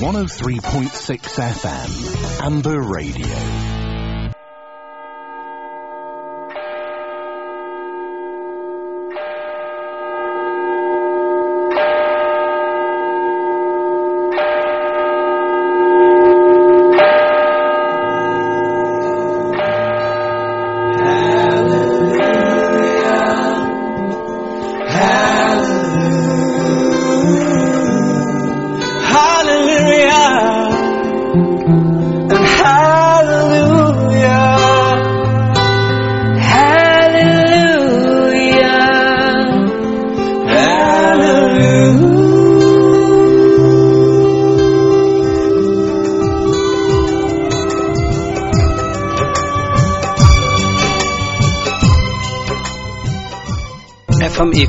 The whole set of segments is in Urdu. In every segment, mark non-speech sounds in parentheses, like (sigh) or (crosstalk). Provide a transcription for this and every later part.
103.6 FM, Amber Radio.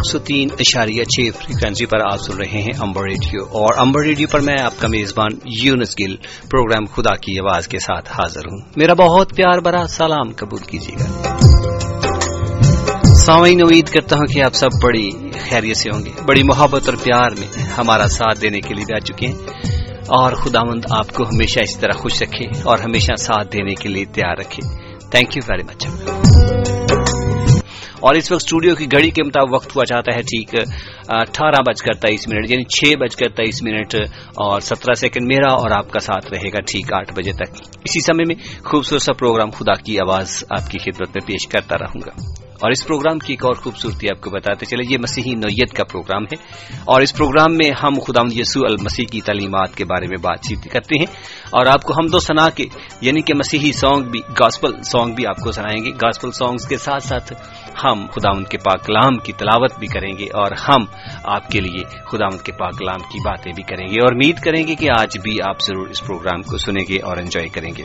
سو تین اشاریہ چھ فریکوینسی پر آپ سن رہے ہیں امبر ریڈیو اور امبر ریڈیو پر میں آپ کا میزبان یونس گل پروگرام خدا کی آواز کے ساتھ حاضر ہوں۔ میرا بہت پیار برا سلام قبول کیجیے گا۔ سامعین، امید کرتا ہوں کہ آپ سب بڑی خیریت سے ہوں گے۔ بڑی محبت اور پیار میں ہمارا ساتھ دینے کے لیے بھی آ چکے ہیں۔ اور خدا مند آپ کو ہمیشہ اسی طرح خوش رکھے اور ہمیشہ ساتھ دینے کے لیے تیار رکھے۔ تھینک یو ویری مچ اور اس وقت اسٹوڈیو کی گھڑی کے مطابق وقت ہوا چاہتا ہے ٹھیک اٹھارہ بج کر تیئیس منٹ یعنی چھ بج کر تیئیس منٹ، اور سترہ سیکنڈ میرا اور آپ کا ساتھ رہے گا ٹھیک آٹھ بجے تک۔ اسی سمے میں خوبصورت سا پروگرام خدا کی آواز آپ کی خدمت میں پیش کرتا رہوں گا۔ اور اس پروگرام کی ایک اور خوبصورتی آپ کو بتاتے چلے، یہ مسیحی نوعیت کا پروگرام ہے اور اس پروگرام میں ہم خدا یسو المسیح کی تعلیمات کے بارے میں بات چیت کرتے ہیں اور آپ کو ہم دو سنا کے یعنی کہ مسیحی سانگ بھی گاسپل سانگ بھی آپ کو سنائیں گے۔ گاسپل سانگز کے ساتھ ساتھ ہم خدا ان کے پاک کلام کی تلاوت بھی کریں گے اور ہم آپ کے لیے خدا ان کے پاک کلام کی باتیں بھی کریں گے۔ اور امید کریں گے کہ آج بھی آپ ضرور اس پروگرام کو سنیں گے اور انجوائے کریں گے۔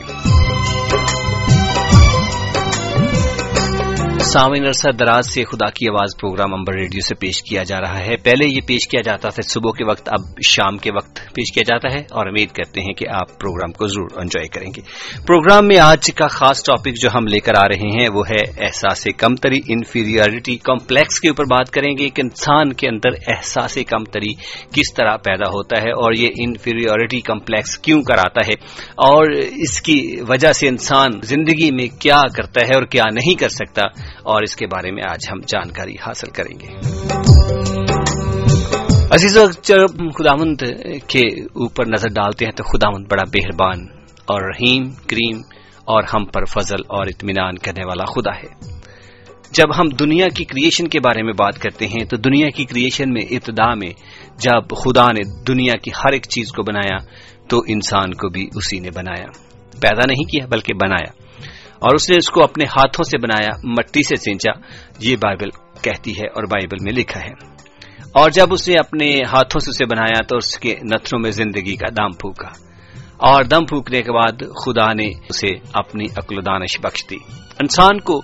سامعین، عرصہ دراز سے خدا کی آواز پروگرام امبر ریڈیو سے پیش کیا جا رہا ہے۔ پہلے یہ پیش کیا جاتا تھا، صبح کے وقت، اب شام کے وقت پیش کیا جاتا ہے اور امید کرتے ہیں کہ آپ پروگرام کو ضرور انجوائے کریں گے۔ پروگرام میں آج کا خاص ٹاپک جو ہم لے کر آ رہے ہیں، وہ ہے احساس کمتری انفیریٹی کمپلیکس کے اوپر بات کریں گے کہ انسان کے اندر احساس کمتری کس طرح پیدا ہوتا ہے اور یہ انفیریٹی کمپلیکس کیوں کراتا ہے اور اس کی وجہ سے انسان زندگی میں کیا کرتا ہے اور کیا نہیں کر سکتا۔ اور اس کے بارے میں آج ہم جانکاری حاصل کریں گے۔ عزیز جب خداوند کے اوپر نظر ڈالتے ہیں تو خداوند بڑا مہربان اور رحیم، کریم اور ہم پر فضل اور اطمینان کرنے والا خدا ہے۔ جب ہم دنیا کی کریشن کے بارے میں بات کرتے ہیں تو دنیا کی کریشن میں ابتدا میں جب خدا نے دنیا کی ہر ایک چیز کو بنایا تو انسان کو بھی اسی نے بنایا۔ پیدا نہیں کیا بلکہ بنایا۔ اور اس نے اس کو اپنے ہاتھوں سے بنایا، مٹی سے سینچا۔ یہ بائبل کہتی ہے اور بائبل میں لکھا ہے۔ اور جب اس نے اپنے ہاتھوں سے اسے بنایا تو اس کے نتھروں میں زندگی کا دم پھونکا۔ اور دم پھونکنے کے بعد خدا نے اسے اپنی عقل و دانش بخش دی۔ انسان کو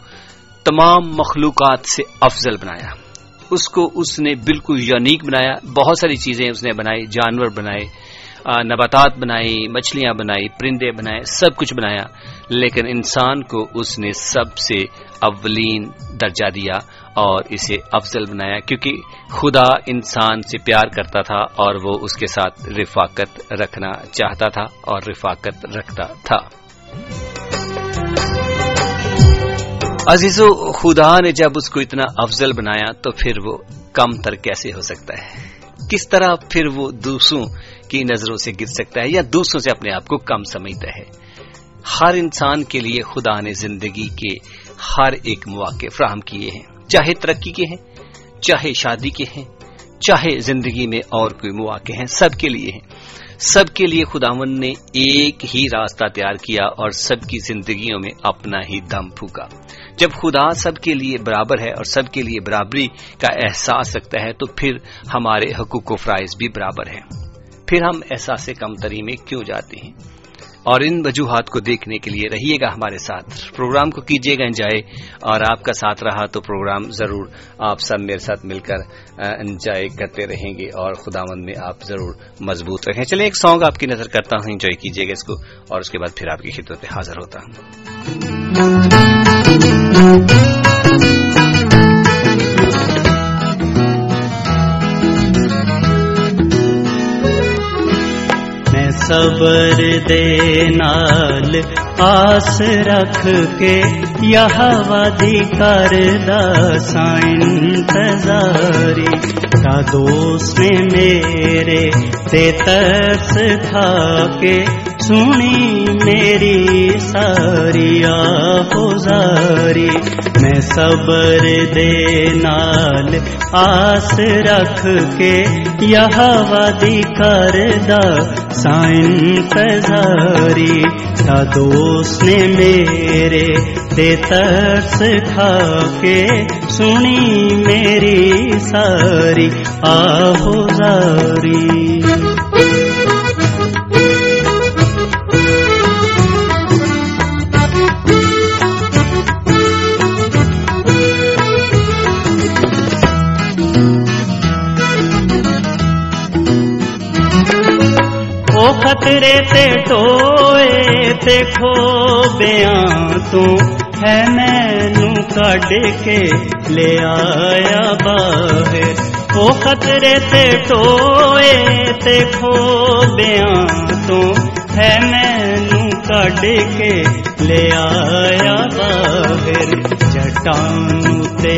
تمام مخلوقات سے افضل بنایا۔ اس کو اس نے بالکل یونیک بنایا۔ بہت ساری چیزیں اس نے بنائی، جانور بنائے۔ نباتات بنائی، مچھلیاں بنائی، پرندے بنائے، سب کچھ بنایا، لیکن انسان کو اس نے سب سے اولین درجہ دیا اور اسے افضل بنایا، کیونکہ خدا انسان سے پیار کرتا تھا اور وہ اس کے ساتھ رفاقت رکھنا چاہتا تھا اور رفاقت رکھتا تھا۔ عزیز و خدا نے جب اس کو اتنا افضل بنایا تو پھر وہ کم تر کیسے ہو سکتا ہے؟ کس طرح پھر وہ دوسروں کی نظروں سے گر سکتا ہے یا دوسروں سے اپنے آپ کو کم سمجھتا ہے۔ ہر انسان کے لیے خدا نے زندگی کے ہر ایک مواقع فراہم کیے ہیں۔ چاہے ترقی کے ہیں، چاہے شادی کے ہیں، چاہے زندگی میں اور کوئی مواقع ہیں، سب کے لیے ہیں۔ سب کے لیے خداون نے ایک ہی راستہ تیار کیا اور سب کی زندگیوں میں اپنا ہی دم پھونکا۔ جب خدا سب کے لیے برابر ہے اور سب کے لیے برابری کا احساس رکھتا ہے، تو پھر ہمارے حقوق و فرائض بھی برابر ہیں۔ پھر ہم احساس کم تری میں کیوں جاتے ہیں؟ اور ان وجوہات کو دیکھنے کے لیے رہیے گا ہمارے ساتھ۔ پروگرام کو کیجیے گا انجوائے اور آپ کا ساتھ رہا تو پروگرام ضرور آپ سب میرے ساتھ مل کر انجوائے کرتے رہیں گے اور خدا مند میں آپ ضرور مضبوط رہیں چلے ایک سانگ آپ کی نظر کرتا ہوں انجوائے کیجیے گا اس کو۔ اور اس کے بعد پھر آپ کی خدمت پہ حاضر ہوتا ہوں۔ صبر دے نال، آس رکھ کے یہ وادی کر دسا انتظاری۔ تا دوست نے میرے، تے ترس تھا کے سنی میری ساری آزاری میں صبر دے نال، آس رکھ کے یہ وادی کر دا سائن انتظاری تا دوست نے میرے تے ترس کھا کے سنی میری ساری آہو زاری۔ تے ٹوئے تے کھو بیاں تو ہے مینو کڈ کے لے آیا باہر وہ خطرے تے ٹوئے تے کھو بیاں تو ہے مینو کڈ کے لے آیا باہر چٹان تے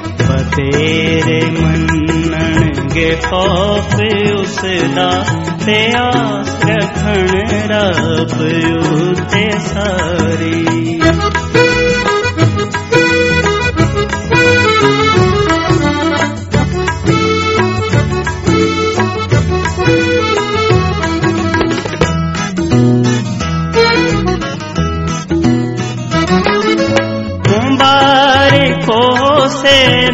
تیرے منن گے خوف اس دا تے آس رکھن رب تے ساری۔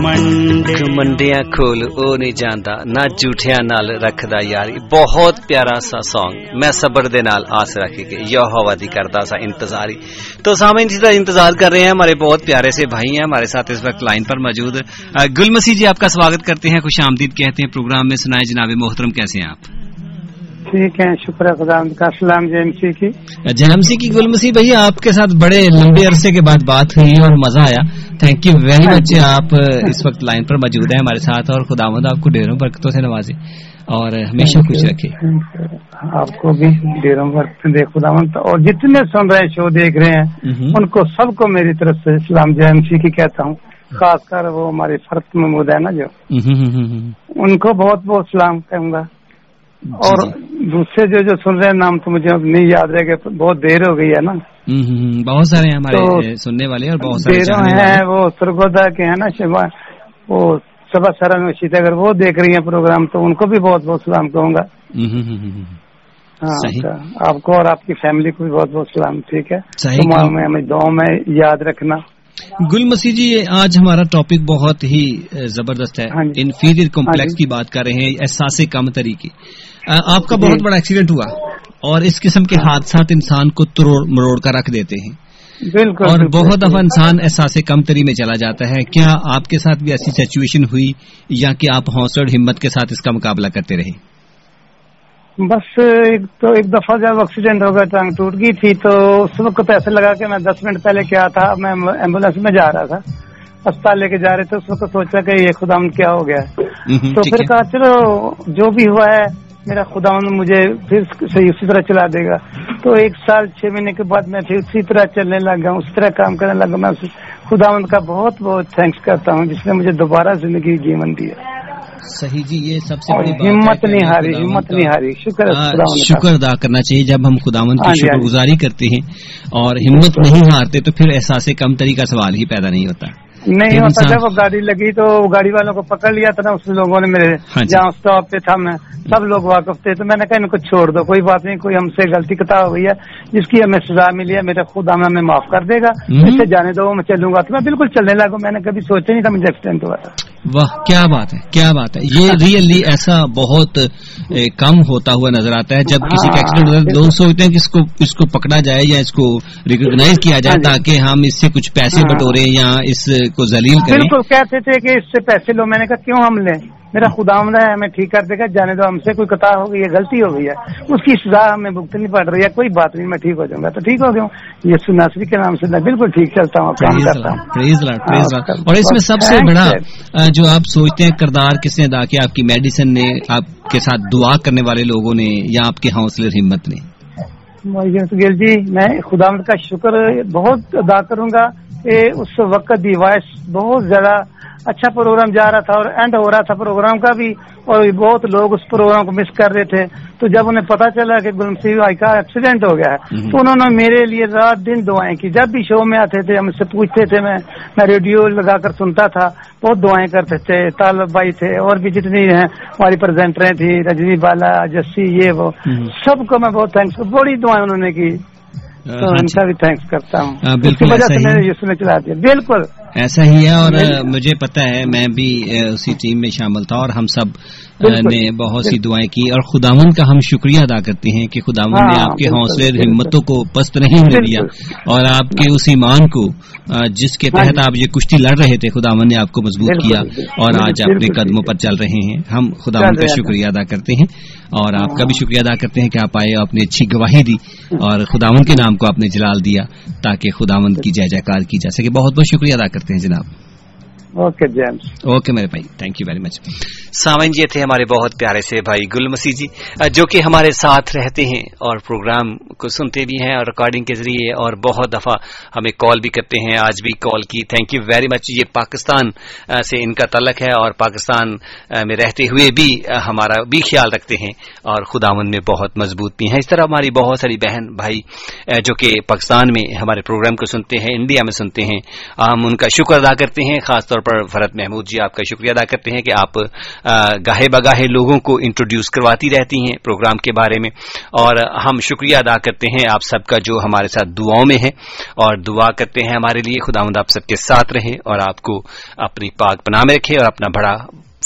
یاری منڈیاں کھول او نہیں جاندا نہ جھوٹیاں نال رکھدا یاری بہت پیارا سا سانگ میں صبر دے نال آس رکھ کے یا ہوا دی کردا سا انتظاری تو سامعین اسی طرح انتظار کر رہے ہیں ہمارے بہت پیارے سے بھائی ہیں ہمارے ساتھ اس وقت لائن پر موجود گل مسیح جی آپ کا سواگت کرتے ہیں خوش آمدید کہتے ہیں پروگرام میں سنائے جناب محترم کیسے ہیں آپ ٹھیک ہے شکر خدا کا السلام جیم سی کی۔ جنم سی کی گل مسیح بھائی آپ کے ساتھ بڑے لمبے عرصے کے بعد بات ہوئی اور مزہ آیا۔ تھینک یو ویری مچ آپ اس وقت لائن پر موجود ہیں ہمارے ساتھ اور خدا مد آپ کو ڈیروں برکتوں سے نوازے۔ اور ہمیشہ خوش رکھے۔ آپ کو بھی ڈیروں برکت دے خدا اور جتنے سن رہے ہیں شو دیکھ رہے ہیں ان کو سب کو میری طرف سے اسلام جیم سی کی کہتا ہوں۔ خاص کر وہ ہمارے فرق میں مود ہے نا جو؟ ان کو بہت بہت سلام کہوں گا۔ اور دوسرے جو جو سن رہے ہیں نام تو مجھے نہیں یاد رہے کہ بہت دیر ہو گئی ہے نا۔ بہت سارے ہیں ہمارے سننے والے اور بہت سارے ہیں وہ سرگودا کے ہیں نا شیوا۔ وہ سبا سرن شیتا اگر وہ دیکھ رہی ہیں پروگرام تو ان کو بھی بہت بہت سلام کہوں گا۔ ہاں آپ کو اور آپ کی فیملی کو بھی بہت بہت سلام ٹھیک ہے۔ میں ہمیں دعاؤں میں یاد رکھنا۔ گل مسیح جی آج ہمارا ٹاپک بہت ہی زبردست ہے۔ انفیریئر کمپلیکس کی بات کر رہے ہیں احساس کم طریقے۔ آپ کا بہت بڑا ایکسیڈنٹ ہوا اور اس قسم کے حادثات انسان کو تروڑ مروڑ کر رکھ دیتے ہیں۔ بالکل اور۔ بہت دفعہ انسان احساس کم تری میں چلا جاتا ہے۔ کیا آپ کے ساتھ بھی ایسی سچویشن ہوئی یا کہ آپ حوصلہ اور ہمت کے ساتھ اس کا مقابلہ کرتے رہے؟ بس ایک تو ایک دفعہ جب ایکسیڈنٹ ہو گیا ٹانگ ٹوٹ گئی تھی تو اس وقت ایسے لگا کہ میں دس منٹ پہلے کیا تھا میں ایمبولینس میں جا رہا تھا۔ اسپتال لے کے جا رہے تھے اس وقت سوچا کہ یہ خدا کیا ہو گیا۔ تو پھر کہا چلو جو بھی ہوا ہے میرا خدا مجھے پھر صحیح اسی طرح چلا دے گا۔ تو ایک سال چھ مہینے کے بعد میں پھر اسی طرح چلنے لگا اسی طرح کام کرنے لگا۔ میں خدا کا بہت بہت تھینکس کرتا ہوں جس نے مجھے دوبارہ زندگی جیون دی ہے۔ صحیح جی یہ سب سے بڑی ہمت نہیں ہاری ہمت نہیں ہاری۔ شکر کا۔ شکر ادا کرنا چاہیے۔ جب ہم خداوند کی ہاں جی، ہاں شکر جی۔ گزاری کرتے ہیں اور ہمت نہیں ہارتے تو پھر احساس کم تری کا سوال ہی پیدا نہیں ہوتا۔ نہیں ہوتا جب گاڑی لگی تو گاڑی والوں کو پکڑ لیا تھا نا اس لوگوں نے میرے ہاں جی۔ جہاں اسٹاپ پہ تھا میں سب لوگ واقف تھے تو میں نے کہا ان کو چھوڑ دو کوئی بات نہیں کوئی ہم سے غلطی کتا ہو گئی ہے جس کی ہمیں سزا ملی ہے میرے خدا میں ہمیں معاف کر دے گا ہوں۔ اس سے جانے دو میں چلوں گا تو میں بالکل چلنے لگا میں نے کبھی سوچا نہیں تھا مجھے ایکسیڈنٹ ہوا تھا واہ کیا بات ہے کیا بات ہے یہ ریئلی ایسا بہت کم ہوتا ہوا نظر آتا ہے جب کسی کا ہاں، ایکسیڈنٹ ہوتا ہے۔ لوگ سوچتے ہیں کہ اس کو اس کو پکڑا جائے یا اس کو ریکگنائز کیا جائے ہاں جی۔ تاکہ ہم اس سے کچھ پیسے۔ بٹورے یا اس کو ذلیل کریں۔ بالکل کہتے تھے کہ اس سے پیسے لو۔ میں نے کہا کیوں ہم لیں؟ میرا خدا ہے ہمیں ٹھیک کر دے گا۔ جانے دو ہم سے کوئی قطع ہو گئی ہے غلطی ہو گئی ہے۔ اس کی سزا ہمیں بھگتنی پڑ رہی ہے۔ کوئی بات نہیں میں ٹھیک ہو جاؤں گا۔ تو ٹھیک ہو گیا ہوں۔ یہ سناسری کے نام سے میں بالکل ٹھیک چلتا ہوں کام کرتا ہوں۔ اور اس میں سب سے بڑا جو آپ سوچتے ہیں کردار کس نے ادا کیا؟ آپ کی میڈیسن نے آپ کے ساتھ دعا کرنے والے لوگوں نے یا آپ کے حوصلے ہمت نے؟ گل جی میں خدا کا شکر بہت ادا کروں گا کہ اس وقت دی وائس بہت زیادہ اچھا پروگرام جا رہا تھا اور اینڈ ہو رہا تھا پروگرام کا بھی اور بہت لوگ اس پروگرام کو مس کر رہے تھے۔ تو جب انہیں پتا چلا کہ گلمسی بھائی کا ایکسیڈنٹ ہو گیا ہے تو انہوں نے میرے لیے رات دن دعائیں کی۔ جب بھی شو میں آتے تھے ہم اس سے پوچھتے تھے میں میں ریڈیو لگا کر سنتا تھا۔ بہت دعائیں کرتے تھے طالب بھائی تھے اور بھی جتنی ہیں ہماری پریزنٹریں تھی رجنی بالا جسی یہ وہ۔ سب کو میں بہت تھینکس بڑی دعائیں انہوں نے کی۔ تو ہاں ان جی۔ کا بھی تھینکس کرتا ہوں ہاں، بالکل کی وجہ ایسا سے ہی میں ہے۔ نے یہ سنے چلا دیا بالکل ایسا ہی ہے اور مجھے پتا ہے میں بھی اسی ٹیم میں شامل تھا اور ہم سب۔ نے بہت سی دعائیں کی اور خداون کا ہم شکریہ ادا کرتے ہیں کہ خداون نے ہاں، آپ کے حوصلے اور۔ ہمتوں کو پست نہیں ہونے دیا۔ اور آپ کے اس ایمان کو جس کے ہاں تحت جی۔ آپ یہ کشتی لڑ رہے تھے خداون نے آپ کو مضبوط کیا اور آج اپنے قدموں پر چل رہے ہیں ہم خداون کا۔ شکریہ ادا کرتے ہیں اور آپ کا بھی شکریہ ادا کرتے ہیں کہ آپ آئے اپنی اچھی گواہی دی اور خداون کے نام کو آپ نے جلال دیا تاکہ خداون کی جے جے کار کی جا سکے بہت بہت شکریہ ادا کرتے ہیں جناب اوکے جیمس اوکے میرے بھائی تھینک یو ویری مچ سامن یہ تھے ہمارے بہت پیارے سے بھائی گل مسیح جی جو کہ ہمارے ساتھ رہتے ہیں اور پروگرام کو سنتے بھی ہیں اور ریکارڈنگ کے ذریعے اور بہت دفعہ ہمیں کال بھی کرتے ہیں آج بھی کال کی تھینک یو ویری مچ یہ پاکستان سے ان کا تعلق ہے اور پاکستان میں رہتے ہوئے بھی ہمارا بھی خیال رکھتے ہیں اور خداون میں بہت مضبوط بھی ہیں اس طرح ہماری بہت ساری بہن بھائی جو کہ پاکستان میں ہمارے پروگرام کو سنتے ہیں انڈیا میں سنتے ہیں ہم ان کا شکر ادا کرتے ہیں خاص طور پر فرت محمود جی آپ کا شکریہ ادا کرتے ہیں کہ آپ گاہے بگاہے لوگوں کو انٹروڈیوس کرواتی رہتی ہیں پروگرام کے بارے میں۔ اور ہم شکریہ ادا کرتے ہیں آپ سب کا جو ہمارے ساتھ دعاؤں میں ہے اور دعا کرتے ہیں ہمارے لیے خدا آپ سب کے ساتھ رہیں اور آپ کو اپنی پاک پناہ میں رکھے اور اپنا بڑا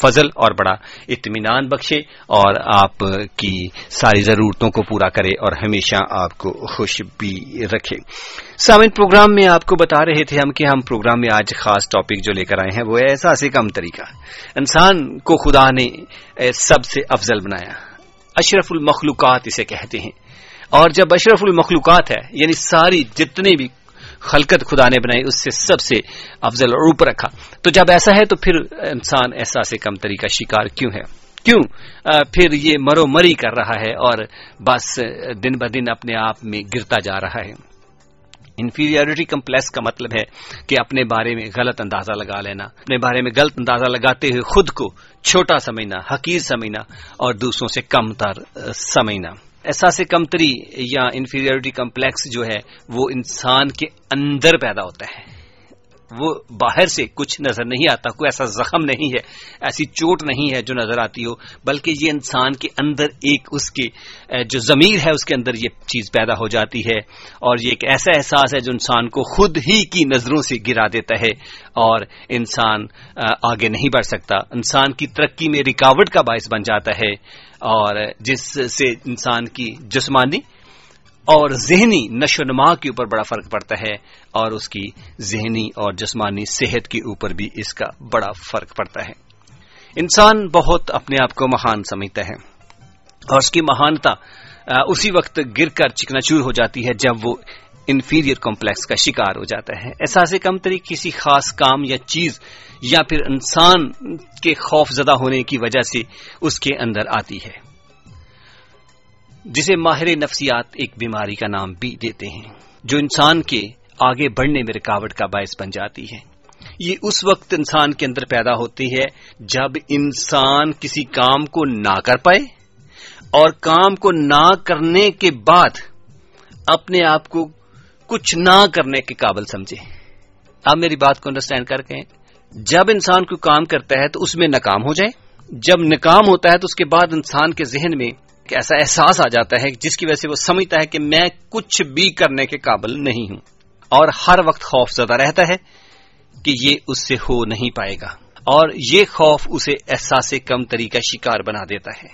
فضل اور بڑا اطمینان بخشے اور آپ کی ساری ضرورتوں کو پورا کرے اور ہمیشہ آپ کو خوش بھی رکھے۔ سامن پروگرام میں آپ کو بتا رہے تھے ہم کہ ہم پروگرام میں آج خاص ٹاپک جو لے کر آئے ہیں وہ ایسا سے کم طریقہ۔ انسان کو خدا نے سب سے افضل بنایا۔ اشرف المخلوقات اسے کہتے ہیں۔ اور جب اشرف المخلوقات ہے یعنی ساری جتنے بھی خلقت خدا نے بنائی، اس سے سب سے افضل اور اوپر رکھا۔ تو جب ایسا ہے تو پھر انسان ایسا سے کم طریقہ شکار کیوں ہے؟ کیوں؟ پھر یہ مرو مری کر رہا ہے اور بس دن ب دن اپنے آپ میں گرتا جا رہا ہے۔ انفیریٹی کمپلیکس کا مطلب ہے کہ اپنے بارے میں غلط اندازہ لگا لینا، اپنے بارے میں غلط اندازہ لگاتے ہوئے خود کو چھوٹا سمجھنا، حقیر سمجھنا اور دوسروں سے کم تر سمجھنا۔ احساس کمتری یا انفیریٹی کمپلیکس جو ہے، وہ انسان کے اندر پیدا ہوتا ہے۔ وہ باہر سے کچھ نظر نہیں آتا، کوئی ایسا زخم نہیں ہے، ایسی چوٹ نہیں ہے جو نظر آتی ہو، بلکہ یہ انسان کے اندر ایک اس کے جو ضمیر ہے، اس کے اندر یہ چیز پیدا ہو جاتی ہے۔ اور یہ ایک ایسا احساس ہے جو انسان کو خود ہی کی نظروں سے گرا دیتا ہے اور انسان آگے نہیں بڑھ سکتا۔ انسان کی ترقی میں رکاوٹ کا باعث بن جاتا ہے۔ اور جس سے انسان کی جسمانی اور ذہنی نشو و نما کے اوپر بڑا فرق پڑتا ہے اور اس کی ذہنی اور جسمانی صحت کے اوپر بھی اس کا بڑا فرق پڑتا ہے۔ انسان بہت اپنے آپ کو مہان سمجھتا ہے اور اس کی مہانتا اسی وقت گر کر چکنا چور ہو جاتی ہے جب وہ انفیریئر کمپلیکس کا شکار ہو جاتا ہے۔ احساس کمتری کسی خاص کام یا چیز یا پھر انسان کے خوف زدہ ہونے کی وجہ سے اس کے اندر آتی ہے۔ جسے ماہر نفسیات ایک بیماری کا نام بھی دیتے ہیں، جو انسان کے آگے بڑھنے میں رکاوٹ کا باعث بن جاتی ہے۔ یہ اس وقت انسان کے اندر پیدا ہوتی ہے جب انسان کسی کام کو نہ کر پائے اور کام کو نہ کرنے کے بعد اپنے آپ کو کچھ نہ کرنے کے قابل سمجھے۔ آپ میری بات کو انڈرسٹینڈ کر کے جب انسان کوئی کام کرتا ہے تو اس میں ناکام ہو جائے۔ جب ناکام ہوتا ہے تو اس کے بعد انسان کے ذہن میں ایسا احساس آ جاتا ہے جس کی وجہ سے وہ سمجھتا ہے کہ میں کچھ بھی کرنے کے قابل نہیں ہوں۔ اور ہر وقت خوف زدہ رہتا ہے کہ یہ اس سے ہو نہیں پائے گا۔ اور یہ خوف اسے احساس کم طریقہ شکار بنا دیتا ہے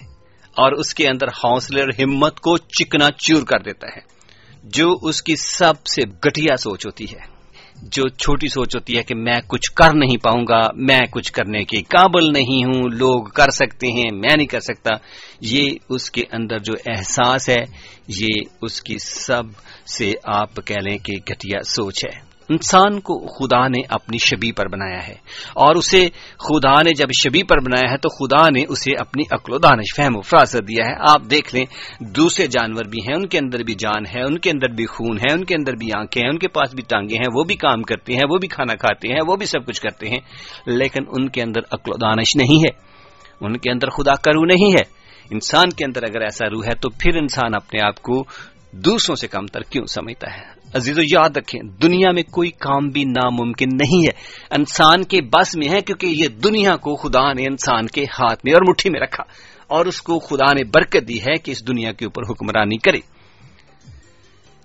اور اس کے اندر حوصلے اور ہمت کو چکنا چور کر دیتا ہے۔ جو اس کی سب سے گٹیا سوچ ہوتی ہے، جو چھوٹی سوچ ہوتی ہے کہ میں کچھ کر نہیں پاؤں گا، میں کچھ کرنے کے قابل نہیں ہوں، لوگ کر سکتے ہیں، میں نہیں کر سکتا۔ یہ اس کے اندر جو احساس ہے، یہ اس کی سب سے آپ کہہ لیں کہ گٹیا سوچ ہے۔ انسان کو خدا نے اپنی شبی پر بنایا ہے اور اسے خدا نے جب شبی پر بنایا ہے تو خدا نے اسے اپنی عقل و دانش، فہم و فراست دیا ہے۔ آپ دیکھ لیں، دوسرے جانور بھی ہیں، ان کے اندر بھی جان ہے، ان کے اندر بھی خون ہے، ان کے اندر بھی آنکھیں ہیں، ان کے پاس بھی ٹانگیں ہیں، وہ بھی کام کرتے ہیں، وہ بھی کھانا کھاتے ہیں، وہ بھی سب کچھ کرتے ہیں۔ لیکن ان کے اندر عقل و دانش نہیں ہے۔ ان کے اندر خدا کرو نہیں ہے۔ انسان کے اندر اگر ایسا روح ہے تو پھر انسان اپنے آپ کو دوسروں سے کم تر کیوں سمجھتا ہے؟ عزیز و یاد رکھیں، دنیا میں کوئی کام بھی ناممکن نہیں ہے۔ انسان کے بس میں ہے، کیونکہ یہ دنیا کو خدا نے انسان کے ہاتھ میں اور مٹھی میں رکھا۔ اور اس کو خدا نے برکت دی ہے کہ اس دنیا کے اوپر حکمرانی کرے۔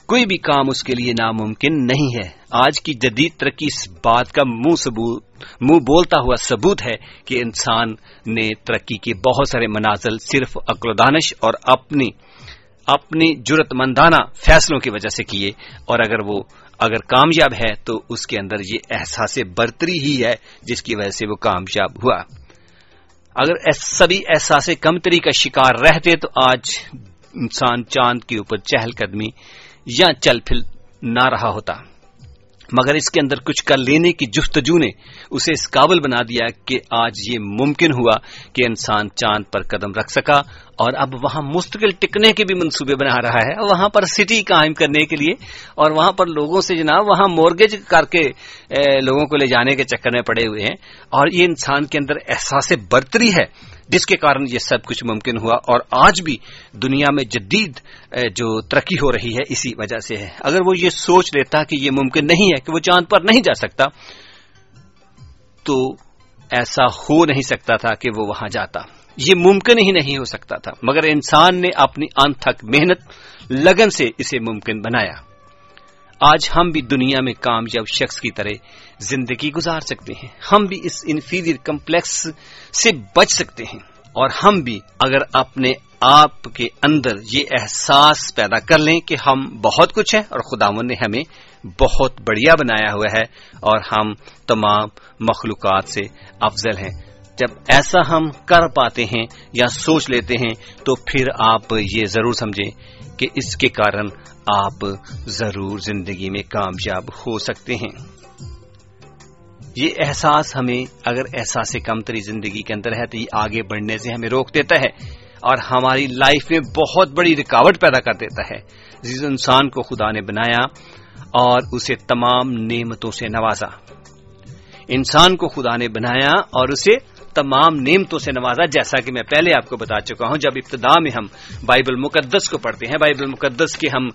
کوئی بھی کام اس کے لیے ناممکن نہیں ہے۔ آج کی جدید ترقی اس بات کا منہ ثبوت، منہ بولتا ہوا ثبوت ہے کہ انسان نے ترقی کے بہت سارے منازل صرف عقل و دانش اور اپنی اپنی جرت مندانہ فیصلوں کی وجہ سے کیے اور اگر وہ اگر کامیاب ہے تو اس کے اندر یہ احساس برتری ہی ہے جس کی وجہ سے وہ کامیاب ہوا۔ اگر سبھی احساس کمتری کا شکار رہتے تو آج انسان چاند کے اوپر چہل قدمی یا چل پھل نہ رہا ہوتا۔ مگر اس کے اندر کچھ کر لینے کی جفتجو نے اسے اس قابل بنا دیا کہ آج یہ ممکن ہوا کہ انسان چاند پر قدم رکھ سکا اور اب وہاں مستقل ٹکنے کے بھی منصوبے بنا رہا ہے، وہاں پر سٹی قائم کرنے کے لیے اور وہاں پر لوگوں سے جناب، وہاں مورگیج کر کے لوگوں کو لے جانے کے چکر میں پڑے ہوئے ہیں۔ اور یہ انسان کے اندر احساس برتری ہے۔ جس کے کارن یہ سب کچھ ممکن ہوا اور آج بھی دنیا میں جدید جو ترقی ہو رہی ہے اسی وجہ سے ہے۔ اگر وہ یہ سوچ لیتا کہ یہ ممکن نہیں ہے کہ وہ چاند پر نہیں جا سکتا، تو ایسا ہو نہیں سکتا تھا کہ وہ وہاں جاتا۔ یہ ممکن ہی نہیں ہو سکتا تھا، مگر انسان نے اپنی انتھک محنت لگن سے اسے ممکن بنایا۔ آج ہم بھی دنیا میں کامیاب شخص کی طرح زندگی گزار سکتے ہیں۔ ہم بھی اس انفیریئر کمپلیکس سے بچ سکتے ہیں۔ اور ہم بھی اگر اپنے آپ کے اندر یہ احساس پیدا کر لیں کہ ہم بہت کچھ ہیں اور خداون نے ہمیں بہت بڑھیا بنایا ہوا ہے اور ہم تمام مخلوقات سے افضل ہیں۔ جب ایسا ہم کر پاتے ہیں یا سوچ لیتے ہیں تو پھر آپ یہ ضرور سمجھیں کہ اس کے کارن آپ ضرور زندگی میں کامیاب ہو سکتے ہیں۔ یہ احساس ہمیں اگر احساس کم تری زندگی کے اندر ہے تو یہ آگے بڑھنے سے ہمیں روک دیتا ہے اور ہماری لائف میں بہت بڑی رکاوٹ پیدا کر دیتا ہے۔ جس انسان کو خدا نے بنایا اور اسے تمام نعمتوں سے نوازا۔ انسان کو خدا نے بنایا اور اسے تمام نعمتوں سے نوازا، جیسا کہ میں پہلے آپ کو بتا چکا ہوں، جب ابتدا میں ہم بائبل مقدس کو پڑھتے ہیں، بائبل مقدس کے ہم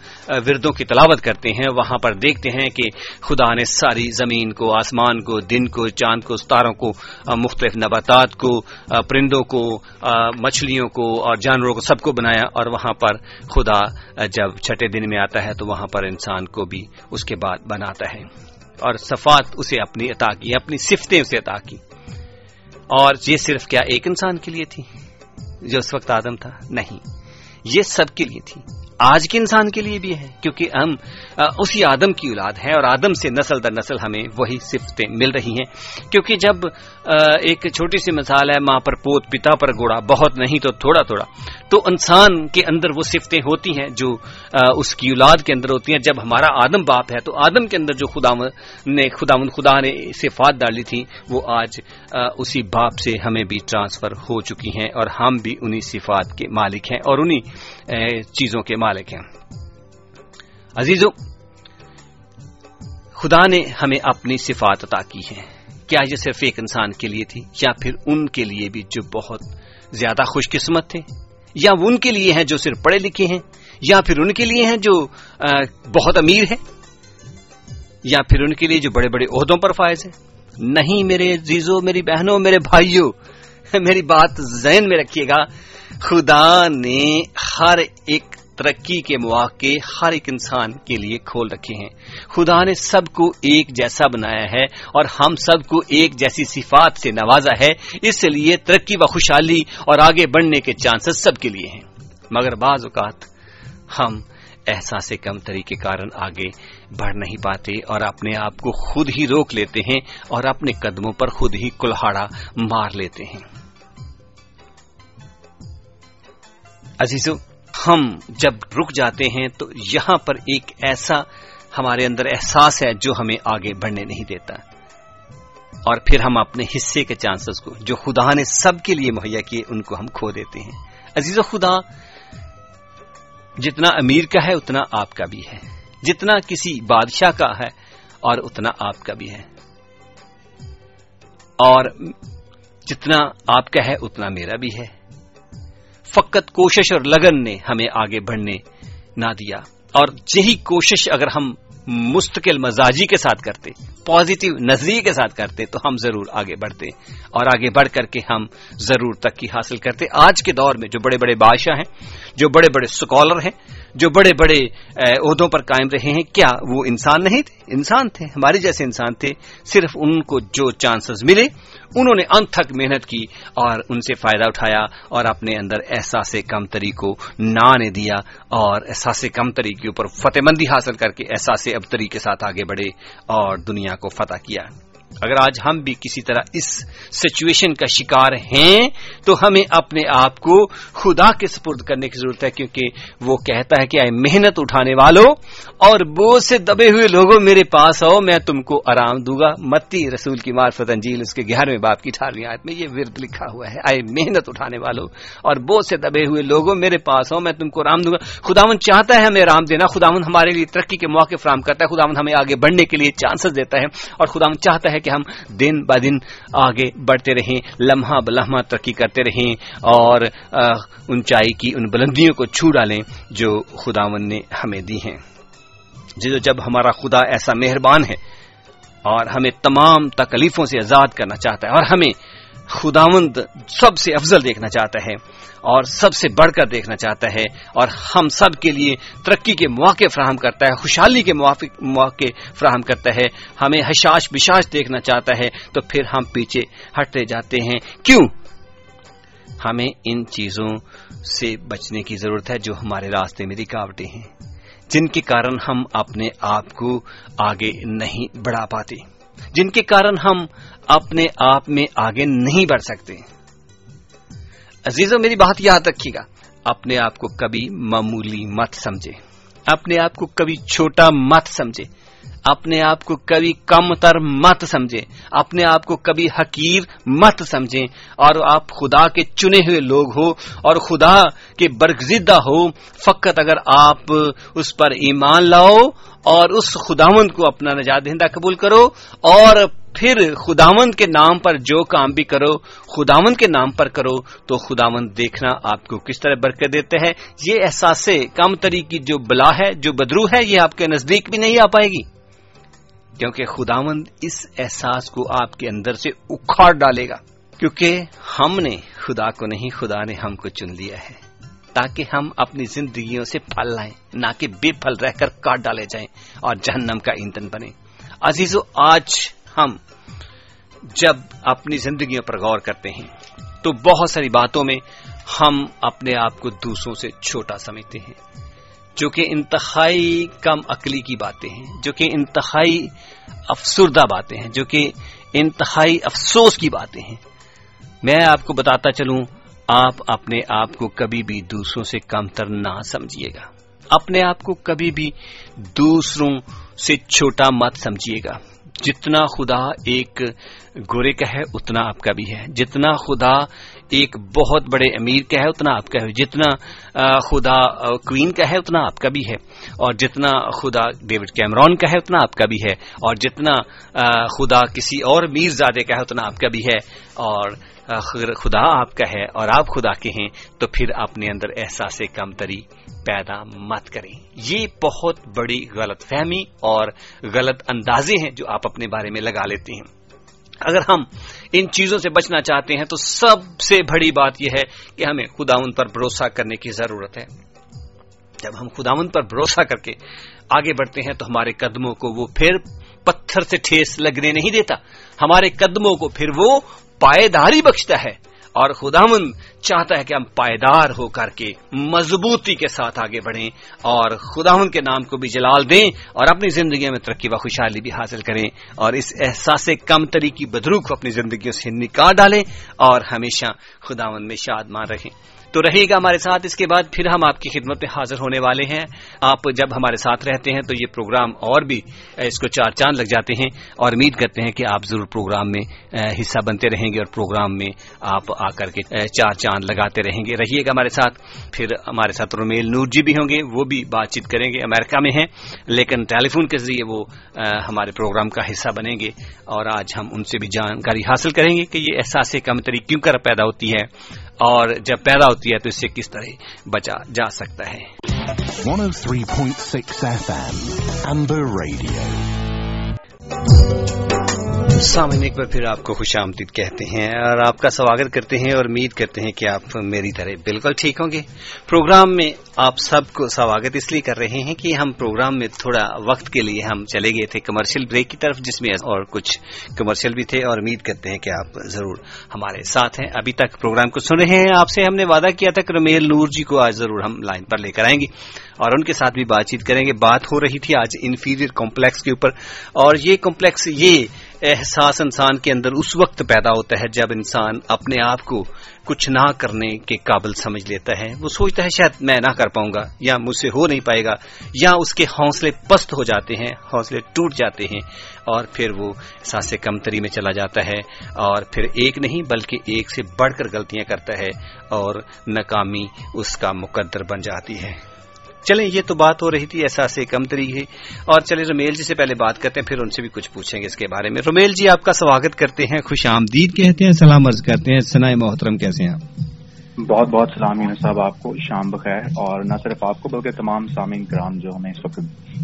وردوں کی تلاوت کرتے ہیں، وہاں پر دیکھتے ہیں کہ خدا نے ساری زمین کو، آسمان کو، دن کو، چاند کو، ستاروں کو مختلف نباتات کو پرندوں کو مچھلیوں کو اور جانوروں کو سب کو بنایا اور وہاں پر خدا جب چھٹے دن میں آتا ہے تو وہاں پر انسان کو بھی اس کے بعد بناتا ہے اور صفات اسے اپنی عطا کی، اپنی صفتیں اسے عطا کی۔ اور یہ صرف کیا ایک انسان کے لیے تھی جو اس وقت آدم تھا؟ نہیں، یہ سب کے لیے تھی۔ آج کے انسان کے لیے بھی ہے، کیونکہ ہم اسی آدم کی اولاد ہیں اور آدم سے نسل در نسل ہمیں وہی صفتیں مل رہی ہیں۔ کیونکہ جب ایک چھوٹی سی مثال ہے، ماں پر پوت، پتا پر گوڑا، بہت نہیں تو تھوڑا تھوڑا۔ تو انسان کے اندر وہ صفتیں ہوتی ہیں جو اس کی اولاد کے اندر ہوتی ہیں۔ جب ہمارا آدم باپ ہے تو آدم کے اندر جو خدا نے خدا خدا نے صفات ڈالی تھی وہ آج اسی باپ سے ہمیں بھی ٹرانسفر ہو چکی ہیں اور ہم بھی انہی صفات کے مالک ہیں۔ اور انہی چیزوں کے مالک ہیں۔ عزیزو، خدا نے ہمیں اپنی صفات عطا کی ہے کیا یہ صرف ایک انسان کے لیے تھی یا پھر ان کے لیے بھی جو بہت زیادہ خوش قسمت تھے؟ یا وہ ان کے لیے ہیں جو صرف پڑھے لکھے ہیں؟ یا پھر ان کے لیے ہیں جو بہت امیر ہے یا پھر ان کے لیے جو بڑے بڑے عہدوں پر فائز ہیں؟ نہیں میرے عزیزوں میری بہنوں، میرے بھائیوں میری بات ذہن میں رکھیے گا۔ خدا نے ہر ایک ترقی کے مواقع ہر ایک انسان کے لیے کھول رکھے ہیں۔ خدا نے سب کو ایک جیسا بنایا ہے اور ہم سب کو ایک جیسی صفات سے نوازا ہے۔ اس لیے ترقی و خوشحالی اور آگے بڑھنے کے چانسز سب کے لیے ہیں۔ مگر بعض اوقات ہم احساس کم تری کے کارن آگے بڑھ نہیں پاتے اور اپنے آپ کو خود ہی روک لیتے ہیں اور اپنے قدموں پر خود ہی کلہاڑا مار لیتے ہیں۔ عزیزو، ہم جب رک جاتے ہیں تو یہاں پر ایک ایسا ہمارے اندر احساس ہے جو ہمیں آگے بڑھنے نہیں دیتا۔ اور پھر ہم اپنے حصے کے چانسز کو، جو خدا نے سب کے لیے مہیا کیے، ان کو ہم کھو دیتے ہیں۔ عزیز و خدا جتنا امیر کا ہے، اتنا آپ کا بھی ہے۔ جتنا کسی بادشاہ کا ہے، اور اتنا آپ کا بھی ہے۔ اور جتنا آپ کا ہے، اتنا میرا بھی ہے۔ فقط کوشش اور لگن نے ہمیں آگے بڑھنے نہ دیا۔ اور یہی کوشش اگر ہم مستقل مزاجی کے ساتھ کرتے پازیٹو نظریے کے ساتھ کرتے، تو ہم ضرور آگے بڑھتے اور آگے بڑھ کر کے ہم ضرور تک حاصل کرتے۔ آج کے دور میں جو بڑے بڑے بادشاہ ہیں، جو بڑے بڑے اسکالر ہیں، جو بڑے بڑے عہدوں پر قائم رہے ہیں، کیا وہ انسان نہیں تھے؟ انسان تھے، ہمارے جیسے انسان تھے، صرف ان کو جو چانسز ملے انہوں نے انتھک محنت کی اور ان سے فائدہ اٹھایا اور اپنے اندر احساس کم تری کو نہ دیا اور احساس کمتری کے اوپر فتح مندی حاصل کر کے احساس ابتری کے ساتھ آگے بڑھے اور دنیا کو فتح کیا۔ اگر آج ہم بھی کسی طرح اس سچویشن کا شکار ہیں، تو ہمیں اپنے آپ کو خدا کے سپرد کرنے کی ضرورت ہے، کیونکہ وہ کہتا ہے کہ آئے محنت اٹھانے والوں اور بوجھ سے دبے ہوئے لوگوں میرے پاس آؤ، میں تم کو آرام دوں گا۔ متی رسول کی مارفت انجیل اس کے گیارہویں باپ کی ٹھارویں آیت میں یہ ورد لکھا ہوا ہے۔ آئے محنت اٹھانے والوں اور بوجھ سے دبے ہوئے لوگوں میرے پاس آؤ، میں تم کو آرام دوں گا۔ خداون چاہتا ہے ہمیں آرام دینا خداون ہمارے لیے ترقی کے موقع فراہم کرتا ہے خداون ہمیں آگے بڑھنے کے لیے چانسز دیتا ہے، اور خداون چاہتا ہے کہ ہم دن ب دن آگے بڑھتے رہیں، لمحہ بلحمہ ترقی کرتے رہیں اور اونچائی کی، ان بلندیوں کو چھو ڈالیں جو خداون نے ہمیں دی ہیں۔ جب ہمارا خدا ایسا مہربان ہے اور ہمیں تمام تکلیفوں سے آزاد کرنا چاہتا ہے اور ہمیں خداوند سب سے افضل دیکھنا چاہتا ہے اور سب سے بڑھ کر دیکھنا چاہتا ہے اور ہم سب کے لیے ترقی کے مواقع فراہم کرتا ہے، خوشحالی کے مواقع فراہم کرتا ہے۔ ہمیں حشاش بشاش دیکھنا چاہتا ہے تو پھر ہم پیچھے ہٹتے جاتے ہیں۔ کیوں؟ ہمیں ان چیزوں سے بچنے کی ضرورت ہے جو ہمارے راستے میں رکاوٹیں ہیں، جن کے کارن ہم اپنے آپ کو آگے نہیں بڑھا پاتے۔ جن کے کارن ہم اپنے آپ میں آگے نہیں بڑھ سکتے۔ عزیزوں، میری بات یاد رکھیے گا، اپنے آپ کو کبھی معمولی مت سمجھے۔ اپنے آپ کو کبھی چھوٹا مت سمجھے۔ اپنے آپ کو کبھی کم تر مت سمجھے۔ اپنے آپ کو کبھی حقیر مت سمجھیں اور آپ خدا کے چنے ہوئے لوگ ہو اور خدا کے برگزدہ ہو، فقط اگر آپ اس پر ایمان لاؤ اور اس خداوند کو اپنا نجات دہندہ قبول کرو اور پھر خداوند کے نام پر جو کام بھی کرو، خداوند کے نام پر کرو تو خداوند دیکھنا آپ کو کس طرح برکت دیتے ہیں۔ یہ احساس کم تری کی جو بلا ہے، جو بدرو ہے، یہ آپ کے نزدیک بھی نہیں آ پائے گی۔ کیونکہ خداوند اس احساس کو آپ کے اندر سے اکھاڑ ڈالے گا۔ کیونکہ ہم نے خدا کو نہیں، خدا نے ہم کو چن لیا ہے۔ تاکہ ہم اپنی زندگیوں سے پھل لائیں، نہ کہ بے پھل رہ کر کاٹ ڈالے جائیں اور جہنم کا ایندھن بنے عزیزو، آج ہم جب اپنی زندگیوں پر غور کرتے ہیں، تو بہت ساری باتوں میں ہم اپنے آپ کو دوسروں سے چھوٹا سمجھتے ہیں، جو کہ انتہائی کم عقلی کی باتیں ہیں، جو کہ انتہائی افسردہ باتیں ہیں، جو کہ انتہائی افسوس کی باتیں ہیں۔ میں آپ کو بتاتا چلوں آپ اپنے آپ کو کبھی بھی دوسروں سے کم تر نہ سمجھیے گا۔ اپنے آپ کو کبھی بھی دوسروں سے چھوٹا مت سمجھیے گا۔ جتنا خدا ایک گورے کا ہے، اتنا آپ کا بھی ہے۔ جتنا خدا ایک بہت بڑے امیر کا ہے، اتنا آپ کا ہے۔ جتنا خدا کوئین کا ہے، اتنا آپ کا بھی ہے۔ اور جتنا خدا ڈیوڈ کیمرون کا ہے، اتنا آپ کا بھی ہے۔ اور جتنا خدا کسی اور میر زادے کا ہے، اتنا آپ کا بھی ہے۔ اور خدا آپ کا ہے اور آپ خدا کے ہیں، تو پھر اپنے اندر احساس کمتری پیدا مت کریں۔ یہ بہت بڑی غلط فہمی اور غلط اندازے ہیں جو آپ اپنے بارے میں لگا لیتے ہیں۔ اگر ہم ان چیزوں سے بچنا چاہتے ہیں تو سب سے بڑی بات یہ ہے کہ ہمیں خداون پر بھروسہ کرنے کی ضرورت ہے۔ جب ہم خداون پر بھروسہ کر کے آگے بڑھتے ہیں تو ہمارے قدموں کو وہ پھر پتھر سے ٹھیس لگنے نہیں دیتا۔ ہمارے قدموں کو پھر وہ پائیداری بخشتا ہے اور خداون چاہتا ہے کہ ہم پائیدار ہو کر کے مضبوطی کے ساتھ آگے بڑھیں اور خداون کے نام کو بھی جلال دیں اور اپنی زندگیوں میں ترقی و خوشحالی بھی حاصل کریں اور اس احساس کم تری کی بدرو کو اپنی زندگیوں سے نکال ڈالیں اور ہمیشہ خداون میں شاد مان رہیں۔ تو رہے گا ہمارے ساتھ۔ اس کے بعد پھر ہم آپ کی خدمت میں حاضر ہونے والے ہیں۔ آپ جب ہمارے ساتھ رہتے ہیں تو یہ پروگرام اور بھی اس کو چار چاند لگ جاتے ہیں۔ اور امید کرتے ہیں کہ آپ ضرور پروگرام میں حصہ بنتے رہیں گے اور پروگرام میں آپ آ کر کے چار چاند لگاتے رہیں گے۔ رہیے گا ہمارے ساتھ۔ پھر ہمارے ساتھ رومیل نور جی بھی ہوں گے۔ وہ بھی بات چیت کریں گے۔ امریکہ میں ہیں، لیکن ٹیلی فون کے ذریعے وہ ہمارے پروگرام کا حصہ بنیں گے۔ اور آج ہم ان سے بھی جانکاری حاصل کریں گے کہ یہ احساس کم تری کیوں کر پیدا ہوتی ہے۔ اور جب پیدا ہوتی ہے تو اس سے کس طرح بچا جا سکتا ہے؟ 103.6 FM Amber Radio. سامنے ایک بار پھر آپ کو خوش آمدید کہتے ہیں اور آپ کا سواگت کرتے ہیں اور امید کرتے ہیں کہ آپ میری طرح بالکل ٹھیک ہوں گے۔ پروگرام میں آپ سب کو سواگت اس لیے کر رہے ہیں کہ ہم پروگرام میں تھوڑا وقت کے لیے ہم چلے گئے تھے کمرشل بریک کی طرف، جس میں اور کچھ کمرشل بھی تھے اور امید کرتے ہیں کہ آپ ضرور ہمارے ساتھ ہیں۔ ابھی تک پروگرام کو سن رہے ہیں۔ آپ سے ہم نے وعدہ کیا تھا کہ رمیل نور جی کو آج ضرور ہم لائن پر لے کر آئیں گے اور ان کے ساتھ بھی بات چیت کریں گے۔ بات ہو رہی تھی آج انفیریئر کمپلیکس کے اوپر اور یہ کمپلیکس یہ احساس انسان کے اندر اس وقت پیدا ہوتا ہے جب انسان اپنے آپ کو کچھ نہ کرنے کے قابل سمجھ لیتا ہے۔ وہ سوچتا ہے شاید میں نہ کر پاؤں گا یا مجھ سے ہو نہیں پائے گا یا اس کے حوصلے پست ہو جاتے ہیں، حوصلے ٹوٹ جاتے ہیں اور پھر وہ احساس کمتری میں چلا جاتا ہے اور پھر ایک نہیں بلکہ ایک سے بڑھ کر غلطیاں کرتا ہے اور ناکامی اس کا مقدر بن جاتی ہے۔ چلیں، یہ تو بات ہو رہی تھی احساس کم طریقے اور چلے رومیل جی سے پہلے بات کرتے ہیں، پھر ان سے بھی کچھ پوچھیں گے اس کے بارے میں۔ رومیل جی آپ کا سواگت کرتے ہیں، خوش آمدید کہتے ہیں، سلام عرض کرتے ہیں۔ سنا محترم، کیسے ہیں آپ؟ بہت بہت سلام یونس صاحب آپ کو شام بخیر اور نہ صرف آپ کو بلکہ تمام سامعین کرام جو ہمیں اس وقت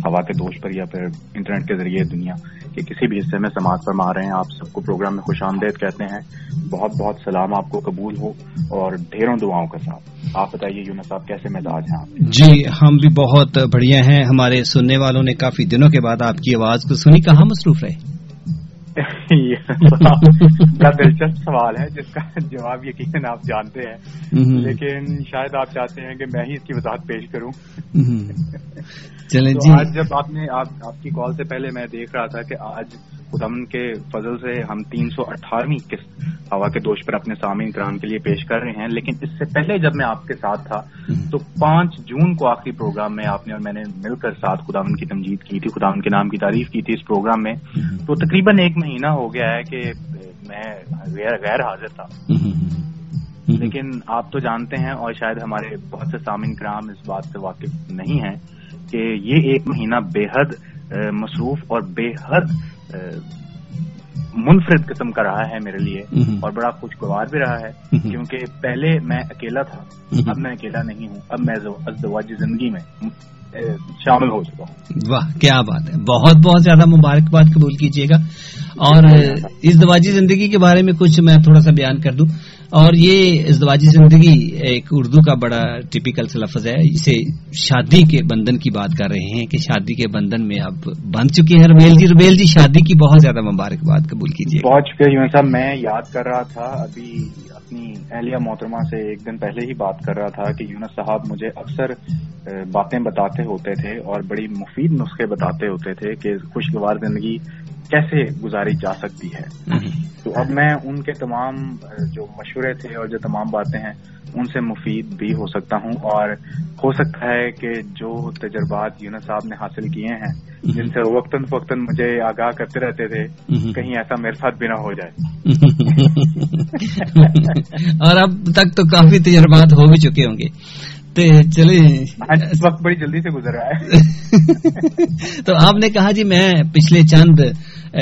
ہوا کے دوش پر یا پھر انٹرنیٹ کے ذریعے دنیا کے کسی بھی حصے میں سماعت فرما رہے ہیں آپ سب کو پروگرام میں خوش آمدید کہتے ہیں۔ بہت بہت سلام آپ کو قبول ہو اور ڈھیروں دعاؤں کے ساتھ۔ آپ بتائیے یونس صاحب کیسے مزاج ہیں؟ آپ جی ہم بھی بہت بڑھیا ہیں۔ ہمارے سننے والوں نے کافی دنوں کے بعد آپ کی آواز کو سنی کہاں مصروف رہے؟ (laughs) (laughs) بڑا دلچسپ سوال ہے جس کا جواب یقیناً آپ جانتے ہیں۔ لیکن شاید آپ چاہتے ہیں کہ میں ہی اس کی وضاحت پیش کروں۔ چلیں جی۔ آج جب آپ نے آپ کی کال سے پہلے میں دیکھ رہا تھا کہ آج خدم کے فضل سے ہم تین سو اٹھارہویں قسط ہوا کے دوش پر اپنے سامعین کرام کے لیے پیش کر رہے ہیں لیکن اس سے پہلے جب میں آپ کے ساتھ تھا تو پانچ جون کو آخری پروگرام میں آپ نے اور میں نے مل کر ساتھ خداون کی تمجید کی تھی خداون کے نام کی تعریف کی تھی اس پروگرام میں۔ تو تقریباً ایک مہینہ ہو گیا ہے کہ میں غیر حاضر تھا۔ لیکن آپ تو جانتے ہیں اور شاید ہمارے بہت سے سامعین کرام اس بات سے واقف نہیں ہیں کہ یہ ایک مہینہ بے حد مصروف اور بے حد منفرد قسم کا رہا ہے میرے لیے اور بڑا خوشگوار بھی رہا ہے کیونکہ پہلے میں اکیلا تھا اب میں اکیلا نہیں ہوں اب میں ازدواجی زندگی میں شامل ہو چکا ہوں۔ واہ کیا بات ہے۔ بہت بہت زیادہ مبارکباد قبول کیجیے گا۔ اور اس دواجی زندگی کے بارے میں کچھ میں تھوڑا سا بیان کر دوں۔ اور یہ ازدواجی زندگی ایک اردو کا بڑا ٹپیکل سے لفظ ہے۔ اسے شادی کے بندھن کی بات کر رہے ہیں کہ شادی کے بندھن میں اب بن چکے ہیں۔ ربیل جی ربیل جی شادی کی بہت زیادہ مبارکباد قبول کیجیے۔ بہت شکریہ جی صاحب۔ میں یاد کر رہا تھا، ابھی اپنی اہلیہ محترمہ سے ایک دن پہلے ہی بات کر رہا تھا کہ یونس صاحب مجھے اکثر باتیں بتاتے ہوتے تھے اور بڑی مفید نسخے بتاتے ہوتے تھے کہ خوشگوار زندگی کیسے گزاری جا سکتی ہے؟ تو اب میں ان کے تمام جو مشورے تھے اور جو تمام باتیں ہیں ان سے مفید بھی ہو سکتا ہوں۔ اور ہو سکتا ہے کہ جو تجربات یونس صاحب نے حاصل کیے ہیں جن سے وقتاً فوقتاً مجھے آگاہ کرتے رہتے تھے کہیں ایسا میرے ساتھ بھی نہ ہو جائے۔ (laughs) اور اب تک تو کافی تجربات ہو بھی چکے ہوں گے۔ چلے وقت بڑی جلدی سے گزر رہا ہے۔ (laughs) تو آپ نے کہا جی میں پچھلے چند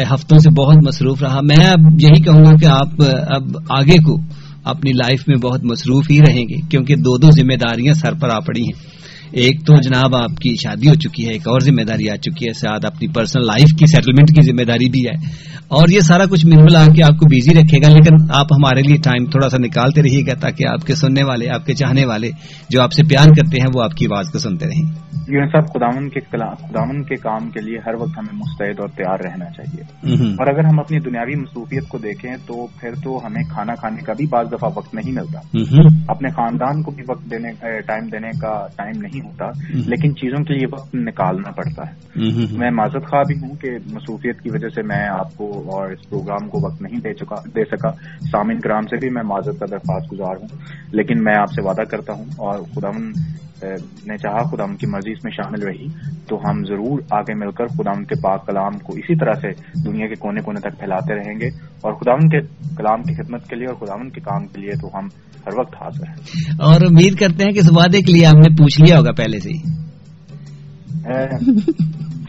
ہفتوں سے بہت مصروف رہا۔ میں اب یہی کہوں گا کہ آپ اب آگے کو اپنی لائف میں بہت مصروف ہی رہیں گے، کیونکہ دو دو ذمہ داریاں سر پر آ پڑی ہیں۔ ایک تو جناب آپ کی شادی ہو چکی ہے ایک اور ذمہ داری آ چکی ہے ساتھ اپنی پرسنل لائف کی سیٹلمنٹ کی ذمہ داری بھی ہے۔ اور یہ سارا کچھ مل آ کے آپ کو بزی رکھے گا لیکن آپ ہمارے لیے ٹائم تھوڑا سا نکالتے رہیے گا تاکہ آپ کے سننے والے آپ کے چاہنے والے جو آپ سے پیار کرتے ہیں وہ آپ کی آواز کو سنتے رہیں۔ یون صاحب خداون کے خداون کے کام کے لیے ہر وقت ہمیں مستعد اور تیار رہنا چاہیے۔ اور اگر ہم اپنی دنیاوی مصروفیت کو دیکھیں تو پھر تو ہمیں کھانا کھانے کا بھی بعض دفعہ وقت نہیں ملتا۔ اپنے خاندان کو بھی وقت دینے ٹائم دینے کا ٹائم نہیں ہوتا۔ لیکن چیزوں کے لیے وقت نکالنا پڑتا ہے۔ میں معذرت خواہ بھی ہوں کہ مصروفیت کی وجہ سے میں آپ کو اور اس پروگرام کو وقت نہیں دے چکا دے سکا۔ سامن کرام سے بھی میں معذرت کا درخواست گزار ہوں لیکن میں آپ سے وعدہ کرتا ہوں اور خداون نے چاہا خدا کی مرضی اس میں شامل رہی تو ہم ضرور آگے مل کر خدا کے پاک کلام کو اسی طرح سے دنیا کے کونے کونے تک پھیلاتے رہیں گے اور خدا کے کلام کی خدمت کے لیے اور خدا کے کام کے لیے تو ہم ہر وقت حاضر ہیں۔ اور امید کرتے ہیں کہ اس وعدے کے لیے آپ نے پوچھ لیا ہوگا پہلے سے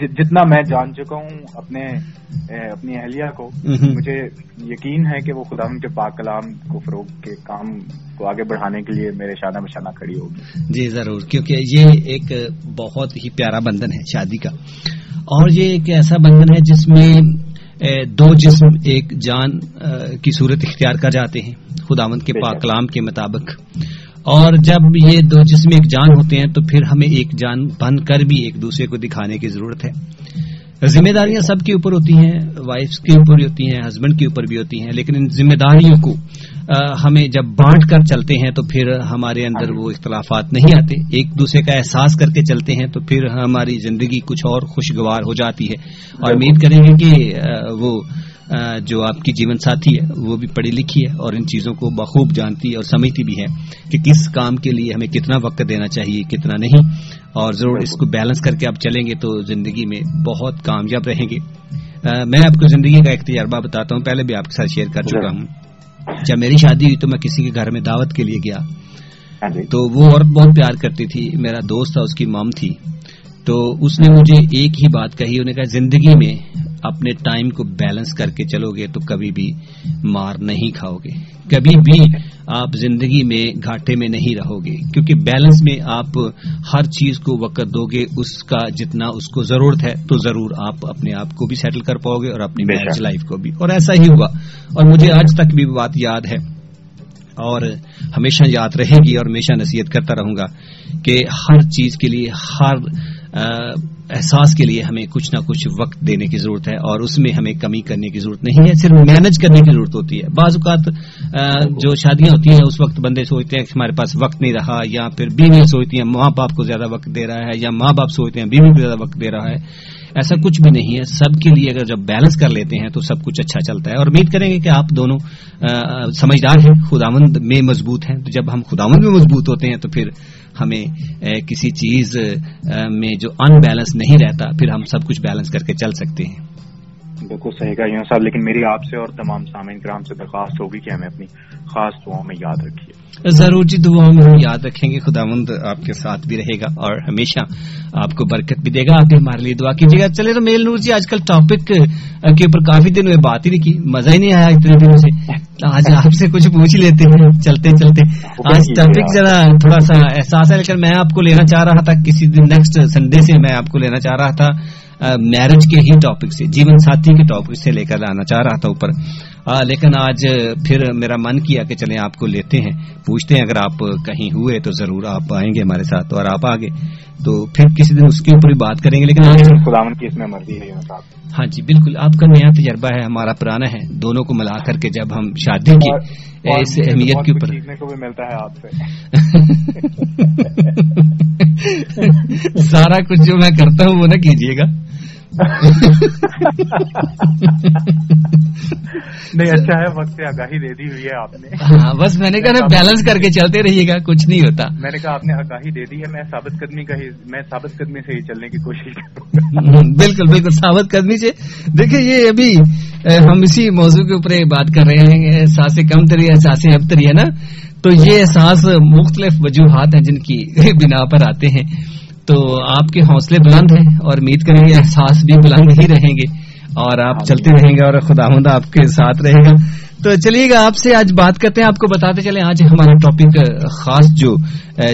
جتنا میں جان چکا ہوں اپنے اپنی اہلیہ کو مجھے یقین ہے کہ وہ خدا ان کے پاک کلام کو فروغ کے کام کو آگے بڑھانے کے لیے میرے شانہ بشانہ کھڑی ہوگی۔ جی ضرور کیونکہ یہ ایک بہت ہی پیارا بندھن ہے شادی کا۔ اور یہ ایک ایسا بندھن ہے جس میں دو جسم ایک جان کی صورت اختیار کر جاتے ہیں خداوند کے پاک کلام کے مطابق۔ اور جب یہ دو جسم ایک جان ہوتے ہیں تو پھر ہمیں ایک جان بن کر بھی ایک دوسرے کو دکھانے کی ضرورت ہے۔ ذمہ داریاں سب کے اوپر ہوتی ہیں وائف کے اوپر بھی ہوتی ہیں ہسبینڈ کے اوپر بھی ہوتی ہیں، لیکن ان ذمہ داریوں کو ہمیں جب بانٹ کر چلتے ہیں تو پھر ہمارے اندر وہ اختلافات نہیں آتے۔ ایک دوسرے کا احساس کر کے چلتے ہیں تو پھر ہماری زندگی کچھ اور خوشگوار ہو جاتی ہے۔ اور امید کریں گے کہ وہ جو آپ کی جیون ساتھی ہے وہ بھی پڑھی لکھی ہے اور ان چیزوں کو بخوب جانتی ہے اور سمجھتی بھی ہے کہ کس کام کے لیے ہمیں کتنا وقت دینا چاہیے کتنا نہیں۔ اور ضرور اس کو بیلنس کر کے آپ چلیں گے تو زندگی میں بہت کامیاب رہیں گے۔ میں آپ کو زندگی کا ایک تجربہ بتاتا ہوں پہلے بھی آپ کے ساتھ شیئر کر چکا ہوں۔ جب میری شادی ہوئی تو میں کسی کے گھر میں دعوت کے لیے گیا۔ ہاں جی۔ تو وہ عورت بہت پیار کرتی تھی میرا دوست تھا اس کی مام تھی۔ تو اس نے مجھے ایک ہی بات کہی انہوں نے کہا زندگی میں اپنے ٹائم کو بیلنس کر کے چلو گے تو کبھی بھی مار نہیں کھاؤ گے۔ کبھی بھی آپ زندگی میں گھاٹے میں نہیں رہو گے کیونکہ بیلنس میں آپ ہر چیز کو وقت دو گے اس کا جتنا اس کو ضرورت ہے تو ضرور آپ اپنے آپ کو بھی سیٹل کر پاؤ گے اور اپنی میرج لائف کو بھی۔ اور ایسا ہی ہوا۔ اور مجھے آج تک بھی بات یاد ہے۔ اور ہمیشہ یاد رہے گی اور ہمیشہ نصیحت کرتا رہوں گا کہ ہر چیز کے لیے ہر احساس کے لیے ہمیں کچھ نہ کچھ وقت دینے کی ضرورت ہے اور اس میں ہمیں کمی کرنے کی ضرورت نہیں ہے، صرف مینج کرنے کی ضرورت ہوتی ہے۔ بعض اوقات جو شادیاں ہوتی ہیں، اس وقت بندے سوچتے ہیں کہ ہمارے پاس وقت نہیں رہا یا پھر بیویاں سوچتی ہیں، ماں باپ کو زیادہ وقت دے رہا ہے یا ماں باپ سوچتے ہیں بیوی کو زیادہ وقت دے رہا ہے۔ ایسا کچھ بھی نہیں ہے۔ سب کے لیے اگر جب بیلنس کر لیتے ہیں تو سب کچھ اچھا چلتا ہے۔ اور امید کریں گے کہ آپ دونوں سمجھدار ہیں، خداوند میں مضبوط ہیں۔ تو جب ہم خداوند میں مضبوط ہوتے ہیں تو پھر ہمیں کسی چیز میں جو ان بیلنس نہیں رہتا، پھر ہم سب کچھ بیلنس کر کے چل سکتے ہیں۔ بالکل صحیح کہا یوں صاحب لیکن میری آپ سے اور تمام سامعین کرام سے درخواست ہوگی کہ ہمیں اپنی خاص دعاؤں میں یاد رکھیے۔ ضرور جی دعاؤں میں ہم یاد رکھیں گے۔ خدا مند آپ کے ساتھ بھی رہے گا اور ہمیشہ آپ کو برکت بھی دے گا۔ آپ ہمارے لیے دعا کیجیے گا۔ چلے تو میل نور جی آج کل ٹاپک کے اوپر کافی دن ہوئے بات ہی نہیں کی مزہ ہی نہیں آیا اتنے دنوں سے۔ آج آپ سے کچھ پوچھ لیتے ہیں۔ چلتے چلتے۔ آج ٹاپک ذرا تھوڑا سا احساس ہے لیکن میں آپ کو لینا چاہ رہا تھا کسی دن نیکسٹ سنڈے سے میں آپ کو لینا چاہ رہا تھا۔ میرج کے ہی ٹاپک سے، جیون ساتھی کے ٹاپک سے لے کر لانا چاہ رہا تھا اوپر۔ لیکن آج پھر میرا من کیا کہ چلیں آپ کو لیتے ہیں۔ پوچھتے ہیں اگر آپ کہیں ہوئے تو ضرور آپ آئیں گے ہمارے ساتھ اور آپ آگے۔ تو پھر کسی دن اس کے اوپر بھی بات کریں گے لیکن خدا کی اس میں مرضی ہے ہاں جی بالکل۔ آپ کا نیا تجربہ ہے ہمارا پرانا ہے۔ دونوں کو ملا کر کے جب ہم شادی کی اس اہمیت کے اوپر۔ ملتا ہے آپ سے۔ (laughs) سارا کچھ جو میں کرتا ہوں وہ نہ کیجیے گا۔ نہیں اچھا ہے وقت سے آگاہی دے دی ہوئی ہے آپ نے۔ ہاں، بس میں نے کہا بیلنس کر کے چلتے رہیے گا کچھ نہیں ہوتا۔ میں نے کہا آپ نے آگاہی دے دی ہے میں ثابت قدمی کا ہی میں ثابت قدمی سے ہی چلنے کی کوشش کروں بالکل بالکل ثابت قدمی سے۔ دیکھیں یہ ابھی ہم اسی موضوع کے اوپر بات کر رہے ہیں احساس کم تری احساس اب تری ہے نا۔ تو یہ احساس مختلف وجوہات ہیں جن کی بنا پر آتے ہیں۔ تو آپ کے حوصلے بلند ہیں اور امید کریں گے احساس بھی بلند ہی رہیں گے اور آپ ہاں چلتے جی۔ رہیں گے اور خدا مدہ آپ کے ساتھ رہے گا۔ تو چلیے گا آپ سے آج بات کرتے ہیں۔ آپ کو بتاتے چلیں آج ہمارا ٹاپک خاص جو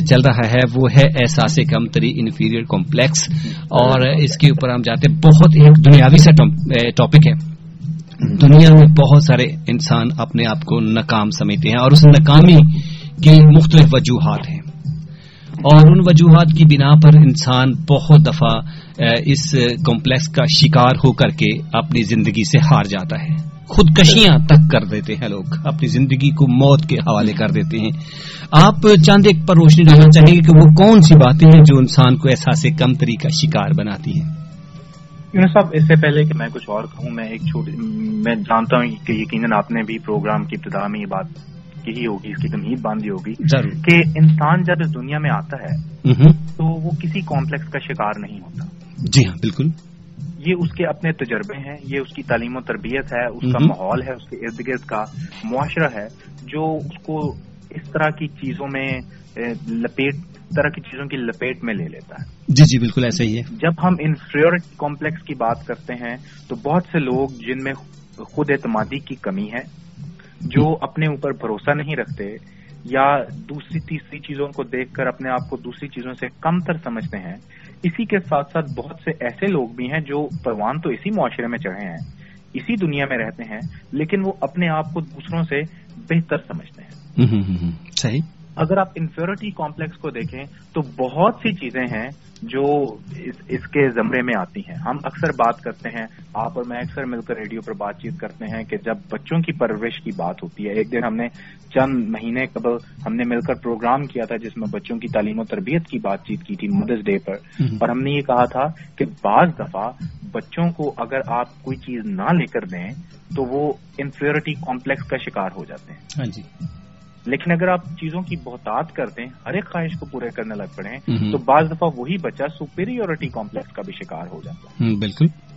چل رہا ہے وہ ہے احساس کم تری انفیریئر کمپلیکس اور اس کے اوپر ہم جاتے ہیں۔ بہت ایک دنیاوی سا ٹاپک ہے۔ دنیا میں بہت سارے انسان اپنے آپ کو ناکام سمجھتے ہیں اور اس ناکامی کے مختلف وجوہات ہیں۔ اور ان وجوہات کی بنا پر انسان بہت دفعہ اس کمپلیکس کا شکار ہو کر کے اپنی زندگی سے ہار جاتا ہے۔ خودکشیاں تک کر دیتے ہیں لوگ، اپنی زندگی کو موت کے حوالے کر دیتے ہیں۔ آپ چاند ایک پر روشنی ڈالنا چاہیں گے کہ وہ کون سی باتیں ہیں جو انسان کو احساس کم تری کا شکار بناتی ہیں؟ یونس صاحب، اس سے پہلے کہ میں کچھ اور کہوں، میں ایک چھوٹی، میں جانتا ہوں کہ یقیناً آپ نے بھی پروگرام کی ابتدا میں یہ بات کی ہوگی اس کی تمہید باندھی ہوگی۔ کہ انسان جب اس دنیا میں آتا ہے تو وہ کسی کمپلیکس کا شکار نہیں ہوتا۔ جی ہاں بالکل۔ یہ اس کے اپنے تجربے ہیں یہ اس کی تعلیم و تربیت ہے اس کا ماحول ہے اس کے ارد گرد کا معاشرہ ہے جو اس کو اس طرح کی چیزوں میں لپیٹ طرح کی چیزوں کی لپیٹ میں لے لیتا ہے۔ جی جی بالکل ایسا ہی ہے۔ جب ہم انفیورٹی کمپلیکس کی بات کرتے ہیں تو بہت سے لوگ جن میں خود اعتمادی کی کمی ہے جو اپنے اوپر بھروسہ نہیں رکھتے یا دوسری تیسری چیزوں کو دیکھ کر اپنے آپ کو دوسری چیزوں سے کم تر سمجھتے ہیں، اسی کے ساتھ ساتھ بہت سے ایسے لوگ بھی ہیں جو پروان تو اسی معاشرے میں چڑھے ہیں، اسی دنیا میں رہتے ہیں، لیکن وہ اپنے آپ کو دوسروں سے بہتر سمجھتے ہیں۔ صحیح۔ اگر آپ انفیورٹی کمپلیکس کو دیکھیں تو بہت سی چیزیں ہیں جو اس, کے زمرے میں آتی ہیں۔ ہم اکثر بات کرتے ہیں آپ اور میں اکثر مل کر ریڈیو پر بات چیت کرتے ہیں کہ جب بچوں کی پرورش کی بات ہوتی ہے ایک دن ہم نے چند مہینے قبل ہم نے مل کر پروگرام کیا تھا جس میں بچوں کی تعلیم و تربیت کی بات چیت کی تھی مدرس ڈے پر۔ اور ہم نے یہ کہا تھا کہ بعض دفعہ بچوں کو اگر آپ کوئی چیز نہ لے کر دیں تو وہ انفیورٹی کمپلیکس کا شکار ہو جاتے ہیں۔ ہاں جی۔ لیکن اگر آپ چیزوں کی بہتات کرتے ہیں ہر ایک خواہش کو پورے کرنے لگ پڑے ہیں تو بعض دفعہ وہی بچہ سپیریورٹی کمپلیکس کا بھی شکار ہو جاتا ہے۔ بالکل۔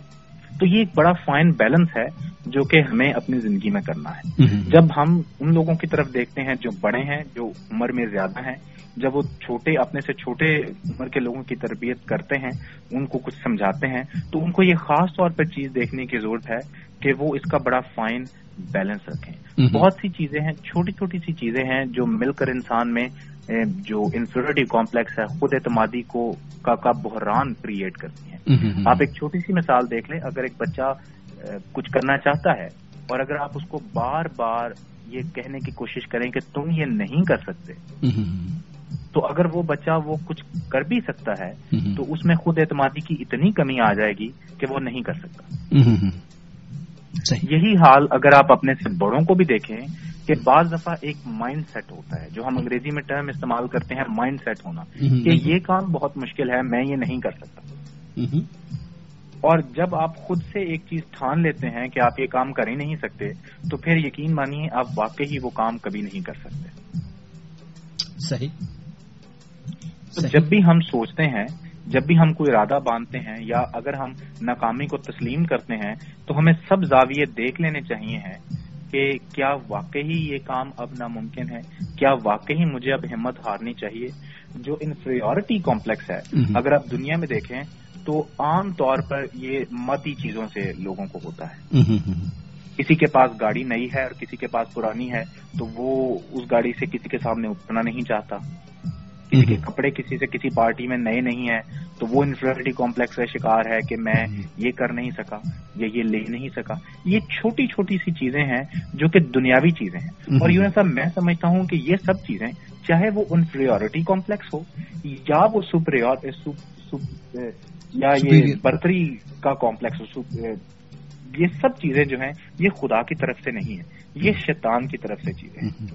تو یہ ایک بڑا فائن بیلنس ہے جو کہ ہمیں اپنی زندگی میں کرنا ہے۔ جب ہم ان لوگوں کی طرف دیکھتے ہیں جو بڑے ہیں جو عمر میں زیادہ ہیں جب وہ چھوٹے اپنے سے چھوٹے عمر کے لوگوں کی تربیت کرتے ہیں ان کو کچھ سمجھاتے ہیں تو ان کو یہ خاص طور پر چیز دیکھنے کی ضرورت ہے کہ وہ اس کا بڑا فائن بیلنس رکھیں۔ بہت سی چیزیں ہیں چھوٹی چھوٹی سی چیزیں ہیں جو مل کر انسان میں جو انفیورٹی کمپلیکس ہے خود اعتمادی کو کا کا بحران کریٹ کرتی ہیں۔ آپ ایک چھوٹی سی مثال دیکھ لیں اگر ایک بچہ کچھ کرنا چاہتا ہے اور اگر آپ اس کو بار بار یہ کہنے کی کوشش کریں کہ تم یہ نہیں کر سکتے تو اگر وہ بچہ وہ کچھ کر بھی سکتا ہے تو اس میں خود اعتمادی کی اتنی کمی آ جائے گی کہ وہ نہیں کر سکتا۔ یہی حال اگر آپ اپنے سے بڑوں کو بھی دیکھیں کہ بعض دفعہ ایک مائنڈ سیٹ ہوتا ہے جو ہم انگریزی میں ٹرم استعمال کرتے ہیں مائنڈ سیٹ ہونا کہ یہ کام بہت مشکل ہے میں یہ نہیں کر سکتا۔ اور جب آپ خود سے ایک چیز ٹھان لیتے ہیں کہ آپ یہ کام کر ہی نہیں سکتے تو پھر یقین مانیے آپ واقعی وہ کام کبھی نہیں کر سکتے۔ صحیح۔ تو جب بھی ہم سوچتے ہیں جب بھی ہم کوئی ارادہ باندھتے ہیں یا اگر ہم ناکامی کو تسلیم کرتے ہیں تو ہمیں سب زاویے دیکھ لینے چاہیے ہیں۔ کہ کیا واقعی یہ کام اب ناممکن ہے؟ کیا واقعی مجھے اب ہمت ہارنی چاہیے؟ جو انفیریورٹی کمپلیکس ہے اگر آپ دنیا میں دیکھیں تو عام طور پر یہ متی چیزوں سے لوگوں کو ہوتا ہے۔ کسی کے پاس گاڑی نئی ہے اور کسی کے پاس پرانی ہے تو وہ اس گاڑی سے کسی کے سامنے اٹھنا نہیں چاہتا۔ کسی کے کپڑے کسی سے کسی پارٹی میں نئے نہیں ہیں تو وہ انفیریٹی کمپلیکس کا شکار ہے کہ میں یہ کر نہیں سکا یا یہ لے نہیں سکا۔ یہ چھوٹی چھوٹی سی چیزیں ہیں جو کہ دنیاوی چیزیں ہیں۔ اور یوں صاحب میں سمجھتا ہوں کہ یہ سب چیزیں چاہے وہ انفیریورٹی کمپلیکس ہو یا وہ سپریور eh, eh, یا یہ برتری کا کمپلیکس ہو eh, یہ سب چیزیں جو ہیں یہ خدا کی طرف سے نہیں ہیں یہ شیطان کی طرف سے چیزیں ہیں۔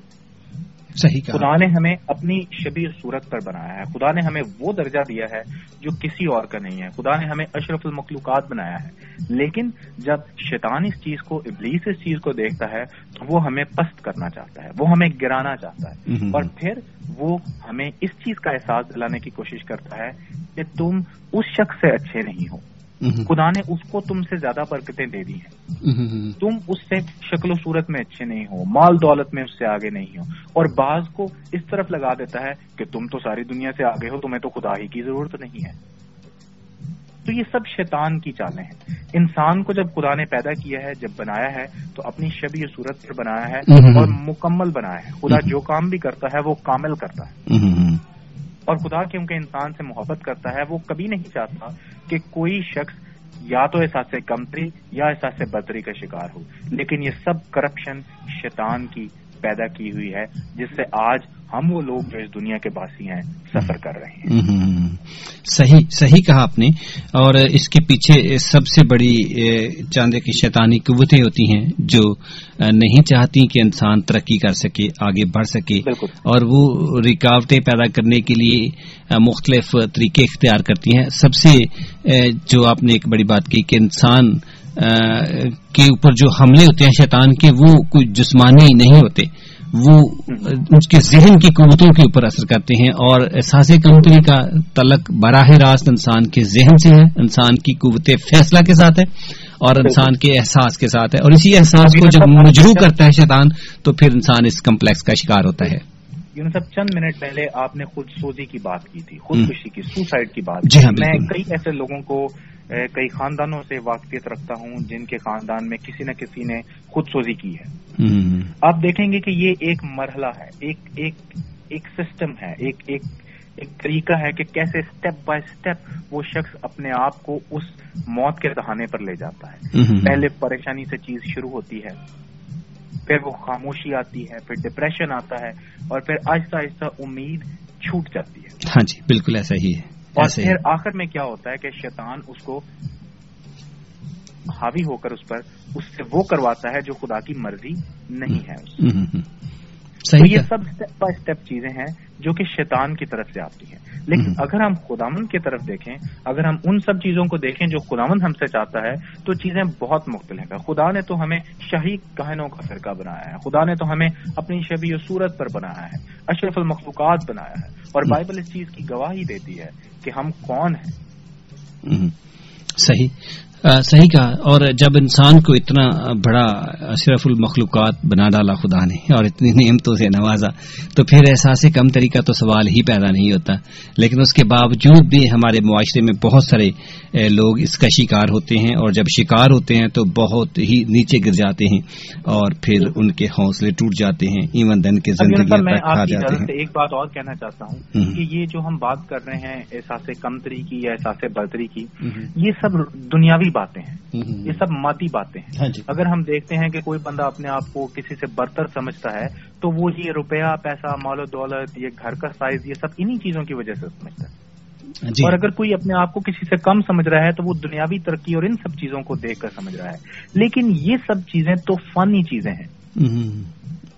صحیح کہا۔ خدا نے ہمیں اپنی شبیر صورت پر بنایا ہے۔ خدا نے ہمیں وہ درجہ دیا ہے جو کسی اور کا نہیں ہے۔ خدا نے ہمیں اشرف المخلوقات بنایا ہے۔ لیکن جب شیطان اس چیز کو ابلیس اس چیز کو دیکھتا ہے تو وہ ہمیں پست کرنا چاہتا ہے وہ ہمیں گرانا چاہتا ہے۔ اور پھر وہ ہمیں اس چیز کا احساس دلانے کی کوشش کرتا ہے کہ تم اس شخص سے اچھے نہیں ہو۔ خدا نے اس کو تم سے زیادہ برکتیں دے دی ہیں. تم اس سے شکل و صورت میں اچھے نہیں ہو مال دولت میں اس سے آگے نہیں ہو. اور بعض کو اس طرف لگا دیتا ہے کہ تم تو ساری دنیا سے آگے ہو تمہیں تو خدا ہی کی ضرورت نہیں ہے. تو یہ سب شیطان کی چالیں ہیں. انسان کو جب خدا نے پیدا کیا ہے جب بنایا ہے تو اپنی شبی صورت پر بنایا ہے اور مکمل بنایا ہے. خدا جو کام بھی کرتا ہے وہ کامل کرتا ہے. اور خدا کیونکہ انسان سے محبت کرتا ہے، وہ کبھی نہیں چاہتا کہ کوئی شخص یا تو احساس کمتری یا احساس بدری کا شکار ہو۔ لیکن یہ سب کرپشن شیطان کی پیدا کی ہوئی ہے، جس سے آج ہم وہ لوگ جو اس دنیا کے باسی ہیں سفر کر رہے ہیں۔ صحیح صحیح کہا آپ نے۔ اور اس کے پیچھے سب سے بڑی چاندے کی شیطانی قوتیں ہوتی ہیں جو نہیں چاہتی کہ انسان ترقی کر سکے آگے بڑھ سکے۔ اور وہ رکاوٹیں پیدا کرنے کے لیے مختلف طریقے اختیار کرتی ہیں۔ سب سے جو آپ نے ایک بڑی بات کی کہ انسان کے اوپر جو حملے ہوتے ہیں شیطان کے وہ کوئی جسمانی نہیں ہوتے۔ وہ اس کے ذہن کی قوتوں کے اوپر اثر کرتے ہیں اور احساس کمپنی کا تعلق براہ راست انسان کے ذہن سے ہے انسان کی قوت فیصلہ کے ساتھ ہے اور انسان کے احساس کے ساتھ ہے۔ اور اسی احساس کو جب مجرو کرتا ہے شیطان تو پھر انسان اس کمپلیکس کا شکار ہوتا ہے۔ سب چند منٹ پہلے آپ نے خود سوزی کی بات کی تھی خودکشی کی سوسائڈ کی بات جی ہاں میں کئی ایسے لوگوں کو کئی خاندانوں سے واقفیت رکھتا ہوں جن کے خاندان میں کسی نہ کسی نے خود سوزی کی ہے۔ آپ دیکھیں گے کہ یہ ایک مرحلہ ہے ایک ایک ایک سسٹم ہے ایک ایک ایک طریقہ ہے کہ کیسے اسٹیپ بائی اسٹیپ وہ شخص اپنے آپ کو اس موت کے دہانے پر لے جاتا ہے۔ پہلے پریشانی سے چیز شروع ہوتی ہے پھر وہ خاموشی آتی ہے پھر ڈپریشن آتا ہے اور پھر آہستہ آہستہ امید چھوٹ جاتی ہے۔ ہاں جی بالکل ایسا ہی ہے۔ اور پھر آخر میں کیا ہوتا ہے کہ شیطان اس کو حاوی ہو کر اس پر اس سے وہ کرواتا ہے جو خدا کی مرضی نہیں ہے یہ سب اسٹیپ بائی اسٹیپ چیزیں ہیں جو کہ شیطان کی طرف سے آتی ہیں۔ لیکن اگر ہم خدامن کی طرف دیکھیں اگر ہم ان سب چیزوں کو دیکھیں جو خدامن ہم سے چاہتا ہے تو چیزیں بہت مختلف ہیں۔ خدا نے تو ہمیں شہی کہنوں کا فرقہ بنایا ہے خدا نے تو ہمیں اپنی شبی و صورت پر بنایا ہے اشرف المخلوقات بنایا ہے اور بائبل اس چیز کی گواہی دیتی ہے کہ ہم کون ہیں۔ صحیح۔ صحیح کہا۔ اور جب انسان کو اتنا بڑا اشرف المخلوقات بنا ڈالا خدا نے اور اتنی نعمتوں سے نوازا تو پھر احساس کم طریقہ تو سوال ہی پیدا نہیں ہوتا۔ لیکن اس کے باوجود بھی ہمارے معاشرے میں بہت سارے لوگ اس کا شکار ہوتے ہیں اور جب شکار ہوتے ہیں تو بہت ہی نیچے گر جاتے ہیں اور پھر ان کے حوصلے ٹوٹ جاتے ہیں ایون دن کے زندگی جاتے ہیں۔ ایک بات اور کہنا چاہتا ہوں کہ یہ جو ہم بات کر رہے ہیں احساس کمتری کی یا احساس برتری کی یہ سب دنیاوی باتیں ہیں۔ یہ سب ماتی باتیں ہیں۔ ہاں جی۔ اگر ہم دیکھتے ہیں کہ کوئی بندہ اپنے آپ کو کسی سے برتر سمجھتا ہے تو وہ یہ روپیہ پیسہ مال و دولت یہ گھر کا سائز یہ سب انہی چیزوں کی وجہ سے سمجھتا ہے۔ جی۔ اور اگر کوئی اپنے آپ کو کسی سے کم سمجھ رہا ہے تو وہ دنیاوی ترقی اور ان سب چیزوں کو دیکھ کر سمجھ رہا ہے۔ لیکن یہ سب چیزیں تو فنی چیزیں ہیں۔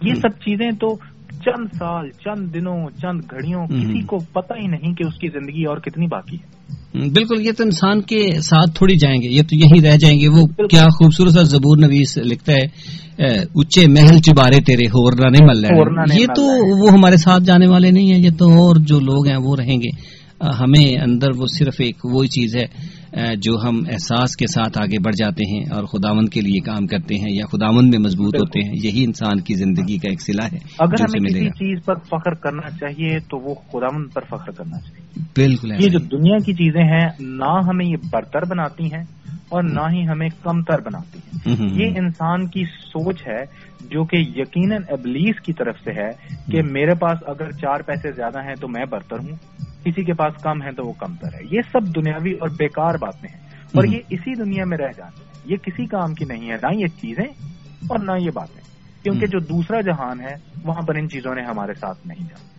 یہ سب چیزیں تو چند سال چند دنوں چند گھڑیوں کسی کو پتہ ہی نہیں کہ اس کی زندگی اور کتنی باقی ہے۔ بالکل یہ تو انسان کے ساتھ تھوڑی جائیں گے یہ تو یہیں رہ جائیں گے۔ وہ کیا خوبصورت سا زبور نویس لکھتا ہے اچے محل چبارے تیرے ہور نہیں مل رہے یہ تو وہ ہمارے ساتھ جانے والے نہیں ہیں یہ تو اور جو لوگ ہیں وہ رہیں گے۔ ہمیں اندر وہ صرف ایک وہی چیز ہے۔ جو ہم احساس کے ساتھ آگے بڑھ جاتے ہیں اور خداون کے لیے کام کرتے ہیں یا خداون میں مضبوط ہوتے ہیں یہی انسان کی زندگی کا ایک سلا ہے اگر ہمیں کسی چیز پر فخر کرنا چاہیے تو وہ خداون پر فخر کرنا چاہیے۔ بالکل یہ جو دنیا کی چیزیں ہیں نہ ہمیں یہ برتر بناتی ہیں اور نہ ہی ہمیں کمتر بناتی ہیں۔ یہ انسان کی سوچ ہے جو کہ یقیناً ابلیس کی طرف سے ہے کہ میرے پاس اگر چار پیسے زیادہ ہیں تو میں برتر ہوں۔ کسی کے پاس کم ہے تو وہ کم تر ہے۔ یہ سب دنیاوی اور بیکار باتیں ہیں۔ اور یہ اسی دنیا میں رہ جانے ہیں۔ یہ کسی کام کی نہیں ہے نہ یہ چیزیں اور نہ یہ باتیں۔ کیونکہ جو دوسرا جہان ہے وہاں پر ان چیزوں نے ہمارے ساتھ نہیں جانا۔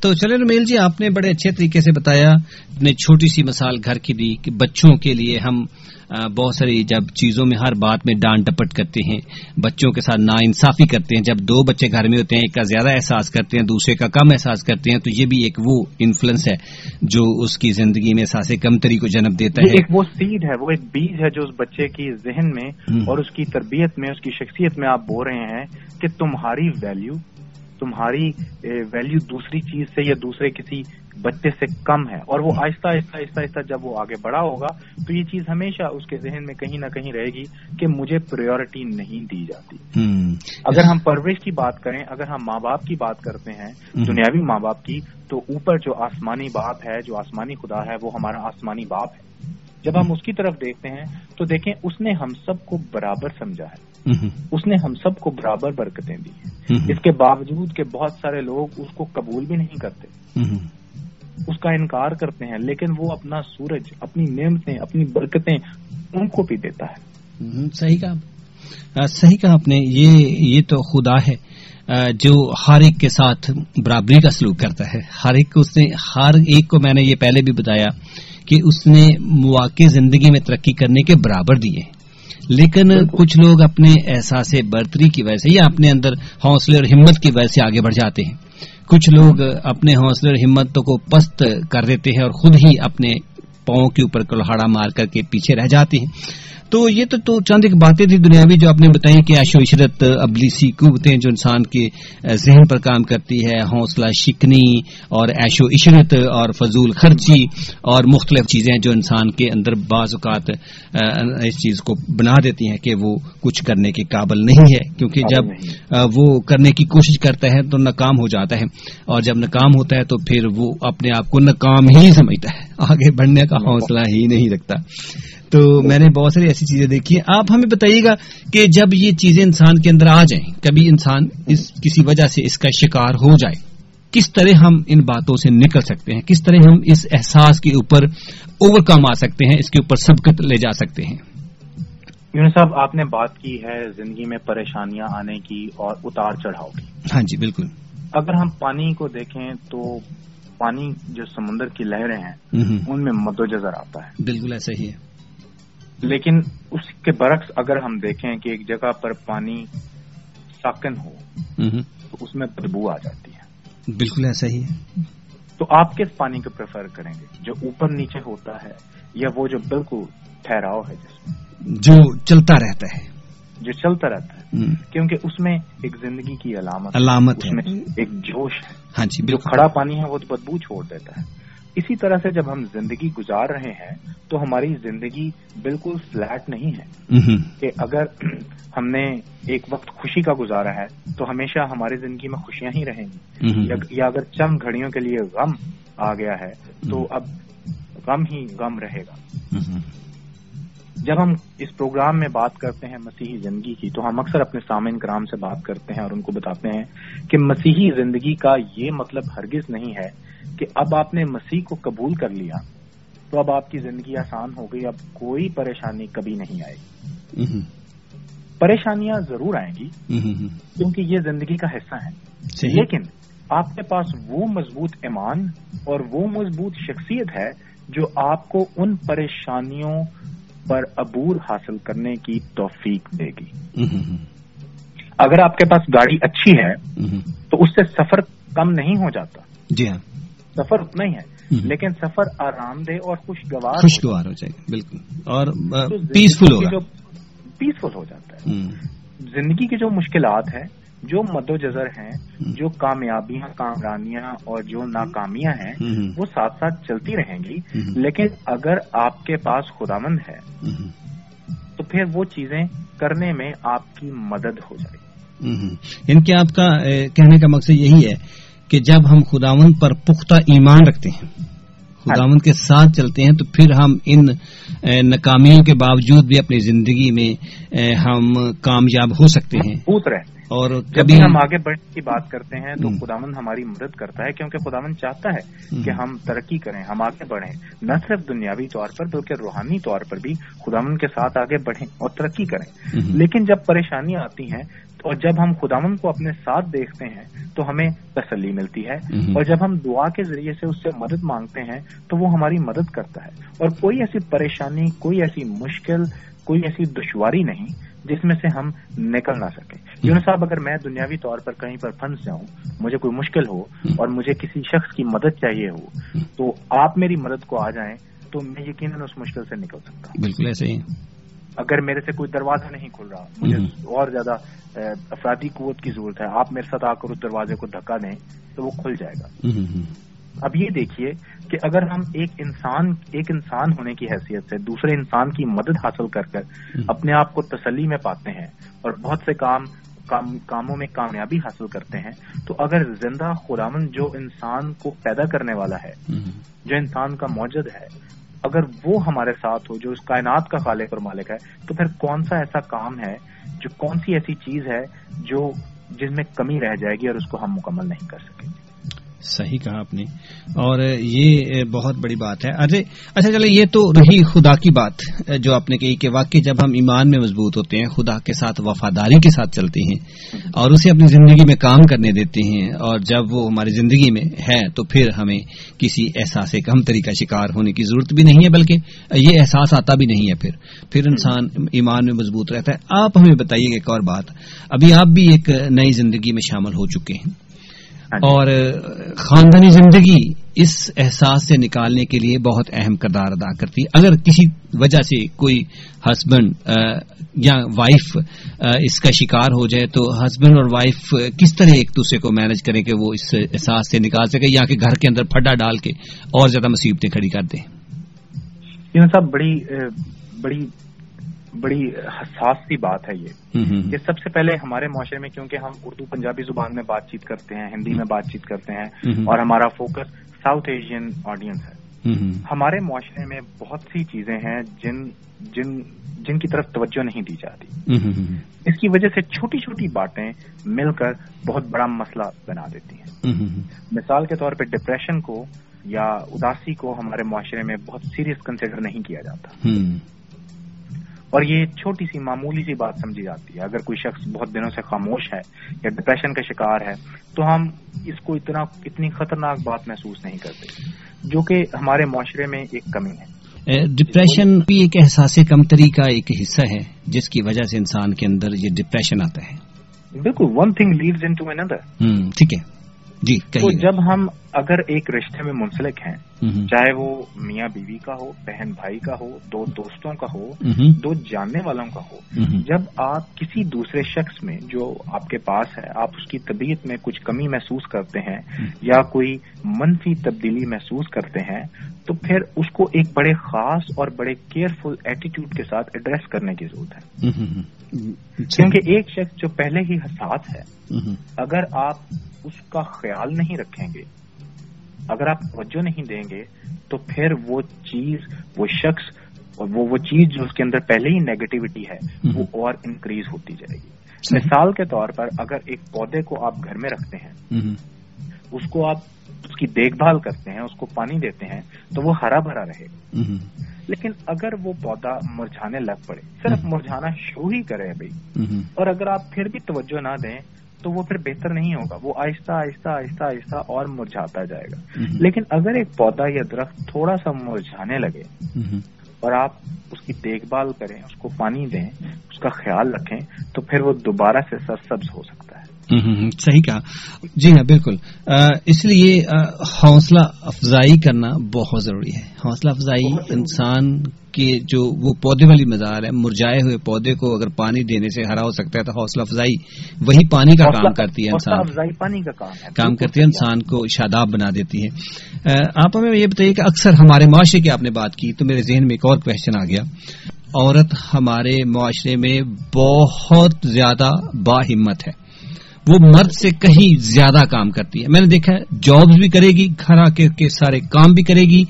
تو چلے رمیل جی آپ نے بڑے اچھے طریقے سے بتایا اپنے چھوٹی سی مثال گھر کی دی کہ بچوں کے لیے ہم بہت ساری جب چیزوں میں ہر بات میں ڈانٹ ڈپٹ کرتے ہیں بچوں کے ساتھ نا انصافی کرتے ہیں جب دو بچے گھر میں ہوتے ہیں ایک کا زیادہ احساس کرتے ہیں دوسرے کا کم احساس کرتے ہیں تو یہ بھی ایک وہ انفلوئنس ہے جو اس کی زندگی میں احساس کمتری کو جنم دیتا ہے۔ ایک وہ سیڈ ہے وہ ایک بیج ہے جو اس بچے کی ذہن میں اور اس کی تربیت میں اس کی شخصیت میں آپ بول رہے ہیں کہ تمہاری ویلیو تمہاری ویلیو دوسری چیز سے یا دوسرے کسی بچے سے کم ہے۔ اور وہ آہستہ آہستہ آہستہ آہستہ جب وہ آگے بڑا ہوگا تو یہ چیز ہمیشہ اس کے ذہن میں کہیں نہ کہیں رہے گی کہ مجھے پریورٹی نہیں دی جاتی۔ اگر ہم پرورش کی بات کریں اگر ہم ماں باپ کی بات کرتے ہیں دنیاوی ماں باپ کی تو اوپر جو آسمانی باپ ہے جو آسمانی خدا ہے وہ ہمارا آسمانی باپ ہے۔ جب ہم اس کی طرف دیکھتے ہیں تو دیکھیں اس نے ہم سب کو برابر سمجھا ہے۔ اس نے ہم سب کو برابر برکتیں دی۔ ہیں اس کے باوجود کہ بہت سارے لوگ اس کو قبول بھی نہیں کرتے۔ اس کا انکار کرتے ہیں لیکن وہ اپنا سورج اپنی نعمتیں اپنی برکتیں ان کو بھی دیتا ہے۔ صحیح کہا۔ صحیح کہا آپ نے۔ یہ یہ تو خدا ہے جو ہر ایک کے ساتھ برابری کا سلوک کرتا ہے۔ ہر ایک کو اس نے ہر ایک کو میں نے یہ پہلے بھی بتایا کہ اس نے مواقع زندگی میں ترقی کرنے کے برابر دیے۔ لیکن کچھ لوگ اپنے احساس برتری کی وجہ سے یا اپنے اندر حوصلے اور ہمت کی وجہ سے آگے بڑھ جاتے ہیں۔ کچھ لوگ اپنے حوصلے اور ہمت کو پست کر دیتے ہیں اور خود ہی اپنے پاؤں کے اوپر کلہاڑا مار کر کے پیچھے رہ جاتے ہیں۔ تو یہ تو, تو چند ایک باتیں تھیں دنیاوی جو آپ نے بتائی کہ عیش و عشرت ابلیسی قوتیں جو انسان کے ذہن پر کام کرتی ہے حوصلہ شکنی اور عیش و عشرت اور فضول خرچی اور مختلف چیزیں جو انسان کے اندر بعض اوقات اس چیز کو بنا دیتی ہیں کہ وہ کچھ کرنے کے قابل نہیں ہے کیونکہ جب وہ کرنے کی کوشش کرتا ہے تو ناکام ہو جاتا ہے اور جب ناکام ہوتا ہے تو پھر وہ اپنے آپ کو ناکام ہی سمجھتا ہے آگے بڑھنے کا حوصلہ ہی نہیں رکھتا۔ تو میں نے بہت ساری ایسی چیزیں دیکھی ہیں۔ آپ ہمیں بتائیے گا کہ جب یہ چیزیں انسان کے اندر آ جائیں کبھی انسان اس کسی وجہ سے اس کا شکار ہو جائے کس طرح ہم ان باتوں سے نکل سکتے ہیں؟ کس طرح ہم اس احساس کے اوپر اوور کم آ سکتے ہیں اس کے اوپر سبقت لے جا سکتے ہیں؟ یونس صاحب آپ نے بات کی ہے زندگی میں پریشانیاں آنے کی اور اتار چڑھاؤ کی۔ ہاں جی بالکل۔ اگر ہم پانی کو دیکھیں تو پانی جو سمندر کی لہریں ہیں ان میں مدو و آتا ہے۔ بالکل ایسا ہی ہے۔ لیکن اس کے برعکس اگر ہم دیکھیں کہ ایک جگہ پر پانی ساکن ہو تو اس میں بدبو آ جاتی ہے۔ بالکل ایسا ہی ہے۔ تو آپ کس پانی کو پریفر کریں گے؟ جو اوپر نیچے ہوتا ہے یا وہ جو بالکل ٹھہراؤ ہے جس میں؟ جو چلتا رہتا ہے۔ جو چلتا رہتا ہے۔ کیونکہ اس میں ایک زندگی کی علامت علامت ہے۔ ایک جوش ہے۔ ہاں جی جو کھڑا پانی ہے وہ تو بدبو چھوڑ دیتا ہے۔ اسی طرح سے جب ہم زندگی گزار رہے ہیں تو ہماری زندگی بالکل فلیٹ نہیں ہے۔ کہ اگر ہم نے ایک وقت خوشی کا گزارا ہے تو ہمیشہ ہماری زندگی میں خوشیاں ہی رہیں گی۔ یا اگر چند گھڑیوں کے لیے غم آ گیا ہے تو اب غم ہی غم رہے گا۔ جب ہم اس پروگرام میں بات کرتے ہیں مسیحی زندگی کی تو ہم اکثر اپنے سامعین کرام سے بات کرتے ہیں اور ان کو بتاتے ہیں کہ مسیحی زندگی کا یہ مطلب ہرگز نہیں ہے کہ اب آپ نے مسیح کو قبول کر لیا تو اب آپ کی زندگی آسان ہو گئی اب کوئی پریشانی کبھی نہیں آئے گی۔ پریشانیاں ضرور آئیں گی کیونکہ یہ زندگی کا حصہ ہے لیکن آپ کے پاس وہ مضبوط ایمان اور وہ مضبوط شخصیت ہے جو آپ کو ان پریشانیوں پر عبور حاصل کرنے کی توفیق دے گی۔ اگر آپ کے پاس گاڑی اچھی ہے تو اس سے سفر کم نہیں ہو جاتا۔ جی ہاں۔ سفر اتنا ہی ہے لیکن سفر آرام دہ اور خوشگوار خوشگوار ہو جائے گا بالکل۔ اور پیسفل پیسفل ہو جاتا ہے۔ زندگی کی جو مشکلات ہیں جو مد و جذر ہیں جو کامیابیاں کامرانیاں اور جو ناکامیاں ہیں وہ ساتھ ساتھ چلتی رہیں گی۔ لیکن اگر آپ کے پاس خدا مند ہے تو پھر وہ چیزیں کرنے میں آپ کی مدد ہو جائے گی۔ ان یعنی کے آپ کا کہنے کا مقصد یہی ہے کہ جب ہم خداون پر پختہ ایمان رکھتے ہیں خداون کے ساتھ چلتے ہیں تو پھر ہم ان ناکامیوں کے باوجود بھی اپنی زندگی میں ہم کامیاب ہو سکتے ہیں. اور کبھی ہم آگے بڑھنے کی بات کرتے ہیں تو خداون ہماری مدد کرتا ہے کیونکہ خداون چاہتا ہے کہ ہم ترقی کریں ہم آگے بڑھیں. نہ صرف دنیاوی طور پر بلکہ روحانی طور پر بھی خداون کے ساتھ آگے بڑھیں اور ترقی کریں. لیکن جب پریشانیاں آتی ہیں اور جب ہم خداون کو اپنے ساتھ دیکھتے ہیں تو ہمیں تسلی ملتی ہے۔ اور جب ہم دعا کے ذریعے سے اس سے مدد مانگتے ہیں تو وہ ہماری مدد کرتا ہے۔ اور کوئی ایسی پریشانی کوئی ایسی مشکل کوئی ایسی دشواری نہیں جس میں سے ہم نکل نہ سکیں۔ یون صاحب اگر میں دنیاوی طور پر کہیں پر پھنس جاؤں مجھے کوئی مشکل ہو اور مجھے کسی شخص کی مدد چاہیے ہو تو آپ میری مدد کو آ جائیں تو میں یقیناً اس مشکل سے نکل سکتا بالکل ایسے ہی۔ اگر میرے سے کوئی دروازہ نہیں کھل رہا مجھے اور زیادہ افرادی قوت کی ضرورت ہے۔ آپ میرے ساتھ آ کر اس دروازے کو دھکا دیں تو وہ کھل جائے گا۔ اب یہ دیکھیے کہ اگر ہم ایک انسان ایک انسان ہونے کی حیثیت سے دوسرے انسان کی مدد حاصل کر کر اپنے آپ کو تسلی میں پاتے ہیں اور بہت سے کام کاموں میں کامیابی حاصل کرتے ہیں تو اگر زندہ خداون جو انسان کو پیدا کرنے والا ہے جو انسان کا موجد ہے اگر وہ ہمارے ساتھ ہو جو اس کائنات کا خالق اور مالک ہے، تو پھر کون سا ایسا کام ہے جو کون سی ایسی چیز ہے جو جس میں کمی رہ جائے گی اور اس کو ہم مکمل نہیں کر سکیں گے؟ صحیح کہا آپ نے۔ اور یہ بہت بڑی بات ہے۔ ارے اچھا چلے، یہ تو رہی خدا کی بات، جو آپ نے کہی کہ واقعی جب ہم ایمان میں مضبوط ہوتے ہیں، خدا کے ساتھ وفاداری کے ساتھ چلتے ہیں اور اسے اپنی زندگی میں کام کرنے دیتے ہیں اور جب وہ ہماری زندگی میں ہے تو پھر ہمیں کسی احساس کم طریقہ شکار ہونے کی ضرورت بھی نہیں ہے، بلکہ یہ احساس آتا بھی نہیں ہے پھر۔ پھر انسان ایمان میں مضبوط رہتا ہے۔ آپ ہمیں بتائیے ایک اور بات۔ ابھی آپ بھی ایک نئی زندگی میں شامل ہو چکے ہیں۔ اور خاندانی زندگی اس احساس سے نکالنے کے لیے بہت اہم کردار ادا کرتی ہے۔ اگر کسی وجہ سے کوئی ہسبینڈ یا وائف اس کا شکار ہو جائے تو ہسبینڈ اور وائف کس طرح ایک دوسرے کو مینج کریں کہ وہ اس احساس سے نکال سکے یا کہ گھر کے اندر پھڈا ڈال کے اور زیادہ مصیبتیں کھڑی کر دیں؟ صاحب بڑی بڑی بڑی حساس سی بات ہے یہ کہ سب سے پہلے ہمارے معاشرے میں کیونکہ ہم اردو پنجابی زبان میں بات چیت کرتے ہیں ہندی میں بات چیت کرتے ہیں اور ہمارا فوکس ساؤتھ ایشین آڈینس ہے۔ ہمارے معاشرے میں بہت سی چیزیں ہیں جن جن جن کی طرف توجہ نہیں دی جاتی۔ اس کی وجہ سے چھوٹی چھوٹی باتیں مل کر بہت بڑا مسئلہ بنا دیتی ہیں۔ مثال کے طور پہ ڈپریشن کو یا اداسی کو ہمارے معاشرے میں بہت سیریس کنسیڈر نہیں کیا جاتا۔ اور یہ چھوٹی سی معمولی سی بات سمجھی جاتی ہے۔ اگر کوئی شخص بہت دنوں سے خاموش ہے یا ڈپریشن کا شکار ہے تو ہم اس کو اتنا اتنی خطرناک بات محسوس نہیں کرتے جو کہ ہمارے معاشرے میں ایک کمی ہے۔ ڈپریشن بھی ایک احساس کمتری کا ایک حصہ ہے جس کی وجہ سے انسان کے اندر یہ ڈپریشن آتا ہے۔ بالکل one thing leads into ٹھیک ہے۔ جی تو جب ہم اگر ایک رشتے میں منسلک ہیں چاہے وہ میاں بیوی کا ہو بہن بھائی کا ہو دو دوستوں کا ہو دو جاننے والوں کا ہو جب آپ کسی دوسرے شخص میں جو آپ کے پاس ہے آپ اس کی طبیعت میں کچھ کمی محسوس کرتے ہیں یا کوئی منفی تبدیلی محسوس کرتے ہیں تو پھر اس کو ایک بڑے خاص اور بڑے کیئرفل ایٹیٹیوڈ کے ساتھ ایڈریس کرنے کی ضرورت ہے۔ کیونکہ ایک شخص جو پہلے ہی حساس ہے اگر آپ اس کا خیال نہیں رکھیں گے اگر آپ توجہ نہیں دیں گے تو پھر وہ چیز وہ شخص وہ وہ چیز جو اس کے اندر پہلے ہی نیگیٹیوٹی ہے وہ اور انکریز ہوتی جائے گی۔ مثال کے طور پر اگر ایک پودے کو آپ گھر میں رکھتے ہیں اس کو آپ اس کی دیکھ بھال کرتے ہیں اس کو پانی دیتے ہیں تو وہ ہرا بھرا رہے۔ گا لیکن اگر وہ پودا مرجھانے لگ پڑے صرف مرجھانا شروع ہی کرے بھائی۔ اور اگر آپ پھر بھی توجہ نہ دیں تو وہ پھر بہتر نہیں ہوگا۔ وہ آہستہ آہستہ آہستہ آہستہ اور مرجھاتا جائے گا۔ لیکن اگر ایک پودا یا درخت تھوڑا سا مرجھانے لگے اور آپ اس کی دیکھ بھال کریں اس کو پانی دیں اس کا خیال رکھیں تو پھر وہ دوبارہ سے سرسبز ہو سکتا ہے۔ صحیح کہا۔ جی ہاں بالکل۔ اس لیے حوصلہ افزائی کرنا بہت ضروری ہے۔ حوصلہ افزائی انسان کے جو وہ پودے والی مزار ہے مرجائے ہوئے پودے کو اگر پانی دینے سے ہرا ہو سکتا ہے تو حوصلہ افزائی وہی پانی کا کام کرتی ہے انسان۔ پانی کا کام کرتی ہے انسان کو شاداب بنا دیتی ہے۔ آپ ہمیں یہ بتائیے کہ اکثر ہمارے معاشرے کی آپ نے بات کی تو میرے ذہن میں ایک اور کوشچن آ گیا۔ عورت ہمارے معاشرے میں بہت زیادہ با ہمت ہے۔ وہ مرد سے کہیں زیادہ کام کرتی ہے۔ میں نے دیکھا ہے جابز بھی کرے گی گھر آ کے سارے کام بھی کرے گی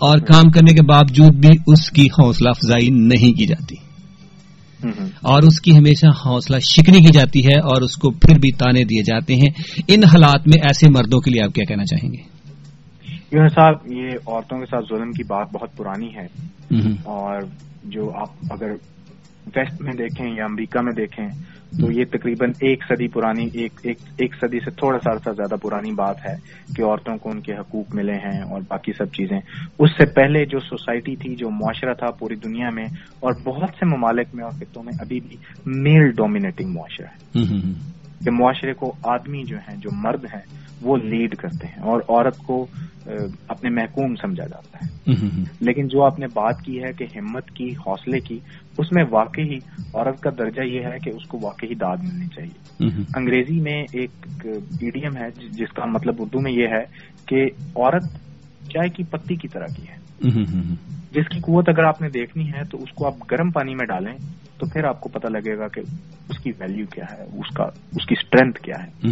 اور کام کرنے کے باوجود بھی اس کی حوصلہ افزائی نہیں کی جاتی۔ اور اس کی ہمیشہ حوصلہ شکنی کی جاتی ہے اور اس کو پھر بھی تانے دیے جاتے ہیں۔ ان حالات میں ایسے مردوں کے لیے آپ کیا کہنا چاہیں گے؟ صاحب یہ عورتوں کے ساتھ ظلم کی بات بہت پرانی ہے۔ اور جو آپ اگر ویسٹ میں دیکھیں یا امریکہ میں دیکھیں تو یہ تقریباً ایک صدی پرانی ایک ایک, ایک صدی سے تھوڑا سا عرصہ زیادہ پرانی بات ہے کہ عورتوں کو ان کے حقوق ملے ہیں اور باقی سب چیزیں۔ اس سے پہلے جو سوسائٹی تھی جو معاشرہ تھا پوری دنیا میں اور بہت سے ممالک میں اور خطوں میں ابھی بھی میل ڈومینیٹنگ معاشرہ ہے۔ کہ معاشرے کو آدمی جو ہیں جو مرد ہیں وہ لیڈ کرتے ہیں اور عورت کو اپنے محکوم سمجھا جاتا ہے۔ لیکن جو آپ نے بات کی ہے کہ ہمت کی حوصلے کی اس میں واقعی عورت کا درجہ یہ ہے کہ اس کو واقعی داد ملنی چاہیے۔ انگریزی میں ایک ایڈیم ہے جس کا مطلب اردو میں یہ ہے کہ عورت چائے کی پتی کی طرح کی ہے۔ جس کی قوت اگر آپ نے دیکھنی ہے تو اس کو آپ گرم پانی میں ڈالیں تو پھر آپ کو پتہ لگے گا کہ اس کی ویلیو کیا ہے اس کا اس کی اسٹرینتھ کیا ہے۔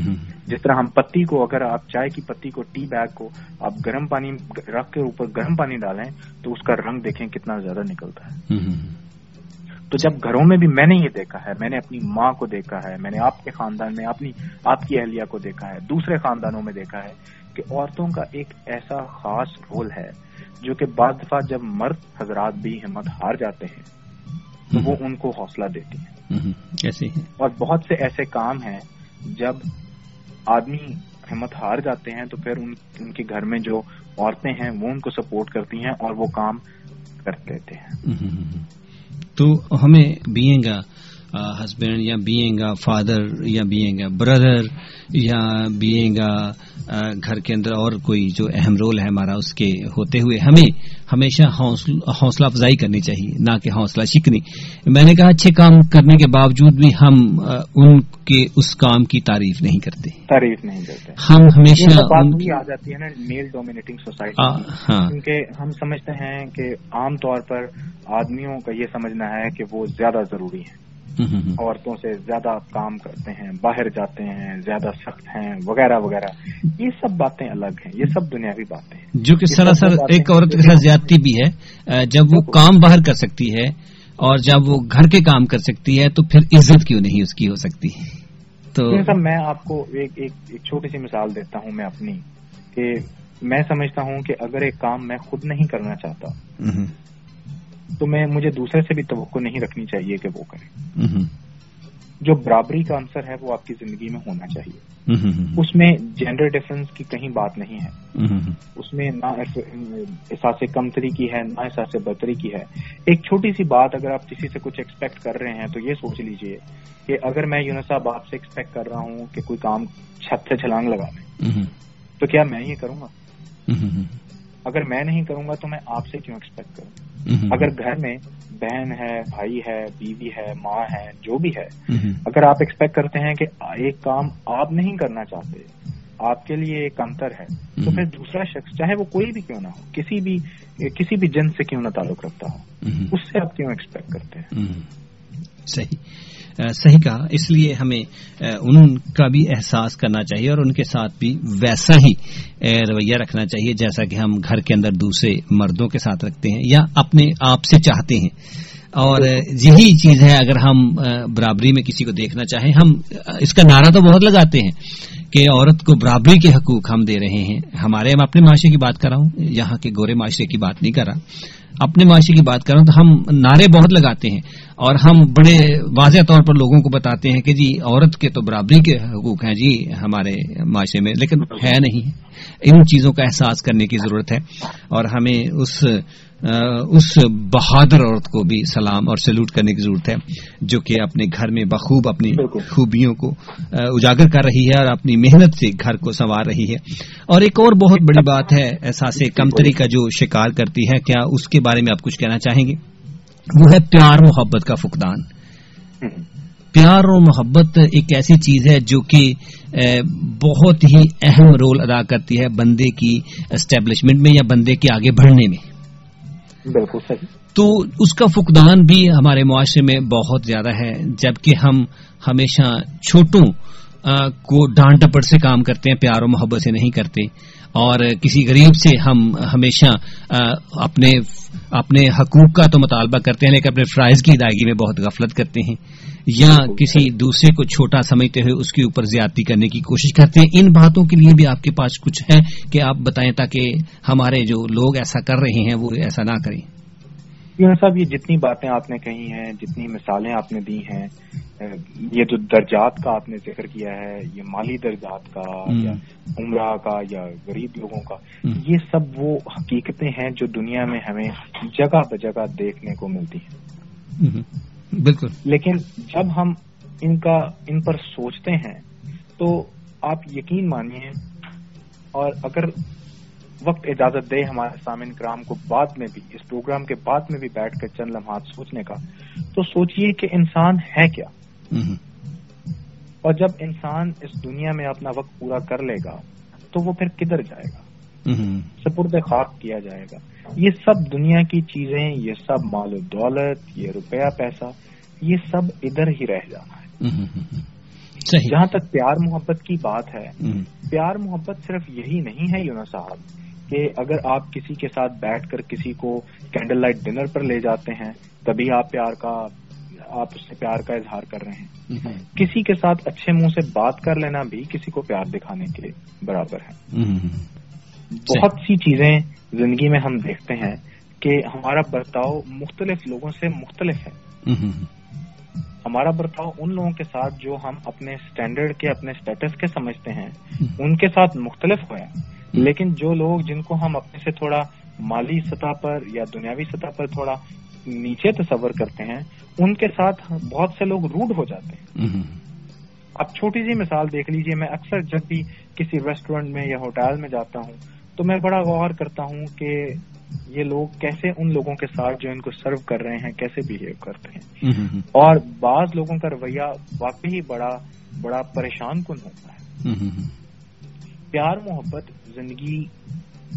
جس طرح ہم پتی کو اگر آپ چائے کی پتی کو ٹی بیگ کو آپ گرم پانی رکھ کے اوپر گرم پانی ڈالیں تو اس کا رنگ دیکھیں کتنا زیادہ نکلتا ہے۔ تو جب گھروں میں بھی میں نے یہ دیکھا ہے میں نے اپنی ماں کو دیکھا ہے میں نے آپ کے خاندان میں اپنی آپ کی اہلیہ کو دیکھا ہے دوسرے خاندانوں میں دیکھا ہے کہ عورتوں کا ایک ایسا خاص رول ہے جو کہ بعض دفعہ جب مرد حضرات بھی ہمت ہار جاتے ہیں تو وہ ان کو حوصلہ دیتی ہیں۔ اور بہت سے ایسے کام ہیں جب آدمی ہمت ہار جاتے ہیں تو پھر ان کے گھر میں جو عورتیں ہیں وہ ان کو سپورٹ کرتی ہیں اور وہ کام کر دیتے ہیں۔ تو ہمیں بینگ ہسبینڈ یا بینگ فادر یا بینگ بردر یا بینگ گھر کے اندر اور کوئی جو اہم رول ہے ہمارا اس کے ہوتے ہوئے ہمیں ہمیشہ حوصلہ افزائی کرنی چاہیے نہ کہ حوصلہ شکنی۔ میں نے کہا اچھے کام کرنے کے باوجود بھی ہم ان کے اس کام کی تعریف نہیں کرتے۔ تعریف نہیں کرتے۔ ہم ہمیشہ آ جاتی ہے نا میل ڈومینیٹنگ سوسائٹی کیونکہ ہم سمجھتے ہیں کہ عام طور پر آدمیوں کا یہ سمجھنا ہے کہ وہ زیادہ ضروری ہے عورتوں سے زیادہ کام کرتے ہیں باہر جاتے ہیں زیادہ سخت ہیں وغیرہ وغیرہ۔ یہ سب باتیں الگ ہیں یہ سب دنیاوی باتیں ہیں۔ جو کہ سراسر ایک عورت کے ساتھ زیادتی بھی ہے جب وہ کام باہر کر سکتی ہے اور جب وہ گھر کے کام کر سکتی ہے تو پھر عزت کیوں نہیں اس کی ہو سکتی؟ تو میں آپ کو ایک ایک چھوٹی سی مثال دیتا ہوں میں اپنی کہ میں سمجھتا ہوں کہ اگر ایک کام میں خود نہیں کرنا چاہتا تو میں مجھے دوسرے سے بھی توقع نہیں رکھنی چاہیے کہ وہ کرے۔ جو برابری کا عنصر ہے وہ آپ کی زندگی میں ہونا چاہیے۔ اس میں جینڈر ڈفرنس کی کہیں بات نہیں ہے۔ اس میں نہ احساس کمتری کی ہے نہ احساس برتری کی ہے۔ ایک چھوٹی سی بات اگر آپ کسی سے کچھ ایکسپیکٹ کر رہے ہیں تو یہ سوچ لیجیے کہ اگر میں یونس صاحب آپ سے ایکسپیکٹ کر رہا ہوں کہ کوئی کام چھت سے چھلانگ لگا لیں تو کیا میں یہ کروں گا؟ اگر میں نہیں کروں گا تو میں آپ سے کیوں ایکسپیکٹ کروں؟ اگر گھر میں بہن ہے بھائی ہے بیوی ہے ماں ہے جو بھی ہے اگر آپ ایکسپیکٹ کرتے ہیں کہ ایک کام آپ نہیں کرنا چاہتے آپ کے لیے ایک انتر ہے تو پھر دوسرا شخص چاہے وہ کوئی بھی کیوں نہ ہو کسی بھی کسی بھی جن سے کیوں نہ تعلق رکھتا ہو اس سے آپ کیوں ایکسپیکٹ کرتے ہیں؟ صحیح۔ صحیح کہا۔ اس لیے ہمیں ان کا بھی احساس کرنا چاہیے اور ان کے ساتھ بھی ویسا ہی رویہ رکھنا چاہیے، جیسا کہ ہم گھر کے اندر دوسرے مردوں کے ساتھ رکھتے ہیں یا اپنے آپ سے چاہتے ہیں۔ اور یہی چیز ہے، اگر ہم برابری میں کسی کو دیکھنا چاہیں، ہم اس کا نعرہ تو بہت لگاتے ہیں کہ عورت کو برابری کے حقوق ہم دے رہے ہیں۔ ہمارے، میں اپنے معاشرے کی بات کر رہا ہوں، یہاں کے گورے معاشرے کی بات نہیں کر رہا۔ اپنے معاشرے کی بات کر رہا ہوں تو ہم نعرے بہت لگاتے ہیں۔ اور ہم بڑے واضح طور پر لوگوں کو بتاتے ہیں کہ جی عورت کے تو برابری کے حقوق ہیں جی ہمارے معاشرے میں لیکن ہے نہیں۔ ان چیزوں کا احساس کرنے کی ضرورت ہے اور ہمیں اس اس بہادر عورت کو بھی سلام اور سلوٹ کرنے کی ضرورت ہے جو کہ اپنے گھر میں بخوب اپنی خوبیوں کو اجاگر کر رہی ہے اور اپنی محنت سے گھر کو سنوار رہی ہے۔ اور ایک اور بہت بڑی بات ہے احساس کمتری کا جو شکار کرتی ہے کیا اس کے بارے میں آپ کچھ کہنا چاہیں گے؟ وہ ہے پیار محبت کا فقدان. پیار اور محبت ایک ایسی چیز ہے جو کہ بہت ہی اہم رول ادا کرتی ہے بندے کی اسٹیبلشمنٹ میں یا بندے کے آگے بڑھنے میں. بالکل صحیح. تو اس کا فقدان بھی ہمارے معاشرے میں بہت زیادہ ہے جبکہ ہم ہمیشہ چھوٹوں کو ڈانٹ ڈپٹ سے کام کرتے ہیں پیار و محبت سے نہیں کرتے. اور کسی غریب سے ہم ہمیشہ اپنے اپنے حقوق کا تو مطالبہ کرتے ہیں، لیکن اپنے فرائض کی ادائیگی میں بہت غفلت کرتے ہیں، یا کسی دوسرے کو چھوٹا سمجھتے ہوئے اس کے اوپر زیادتی کرنے کی کوشش کرتے ہیں۔ ان باتوں کے لیے بھی آپ کے پاس کچھ ہے کہ آپ بتائیں تاکہ ہمارے جو لوگ ایسا کر رہے ہیں، وہ ایسا نہ کریں۔ جی، صاحب، یہ جتنی باتیں آپ نے کہی ہیں، جتنی مثالیں آپ نے دی ہیں یہ جو درجات کا آپ نے ذکر کیا ہے یہ مالی درجات کا یا عمرہ کا یا غریب لوگوں کا یہ سب وہ حقیقتیں ہیں جو دنیا میں ہمیں جگہ بجگہ دیکھنے کو ملتی ہیں۔ بالکل۔ لیکن جب ہم ان کا ان پر سوچتے ہیں تو آپ یقین مانیے اور اگر وقت اجازت دے ہمارے سامعین کرام کو بعد میں بھی اس پروگرام کے بعد میں بھی بیٹھ کر چند لمحات سوچنے کا تو سوچئے کہ انسان ہے کیا۔ اور جب انسان اس دنیا میں اپنا وقت پورا کر لے گا تو وہ پھر کدھر جائے گا؟ سپرد خواب کیا جائے گا۔ یہ سب دنیا کی چیزیں یہ سب مال و دولت یہ روپیہ پیسہ یہ سب ادھر ہی رہ جانا ہے۔ جہاں تک پیار محبت کی بات ہے پیار محبت صرف یہی نہیں ہے یونا صاحب کہ اگر آپ کسی کے ساتھ بیٹھ کر کسی کو کینڈل لائٹ ڈنر پر لے جاتے ہیں تبھی آپ پیار کا آپ اس سے پیار کا اظہار کر رہے ہیں۔ کسی کے ساتھ اچھے منہ سے بات کر لینا بھی کسی کو پیار دکھانے کے برابر ہے۔ بہت سی چیزیں زندگی میں ہم دیکھتے ہیں کہ ہمارا برتاؤ مختلف لوگوں سے مختلف ہے۔ ہمارا برتاؤ ان لوگوں کے ساتھ جو ہم اپنے اسٹینڈرڈ کے اپنے اسٹیٹس کے سمجھتے ہیں ان کے ساتھ مختلف ہوئے۔ لیکن جو لوگ جن کو ہم اپنے سے تھوڑا مالی سطح پر یا دنیاوی سطح پر تھوڑا نیچے تصور کرتے ہیں ان کے ساتھ بہت سے لوگ روڈ ہو جاتے ہیں۔ اب چھوٹی سی مثال دیکھ لیجیے میں اکثر جب بھی کسی ریسٹورینٹ میں یا ہوٹل میں جاتا ہوں تو میں بڑا غور کرتا ہوں کہ یہ لوگ کیسے ان لوگوں کے ساتھ جو ان کو سرو کر رہے ہیں کیسے بہیو کرتے ہیں۔ اور بعض لوگوں کا رویہ واقعی بڑا بڑا پریشان کن ہوتا ہے۔ پیار محبت زندگی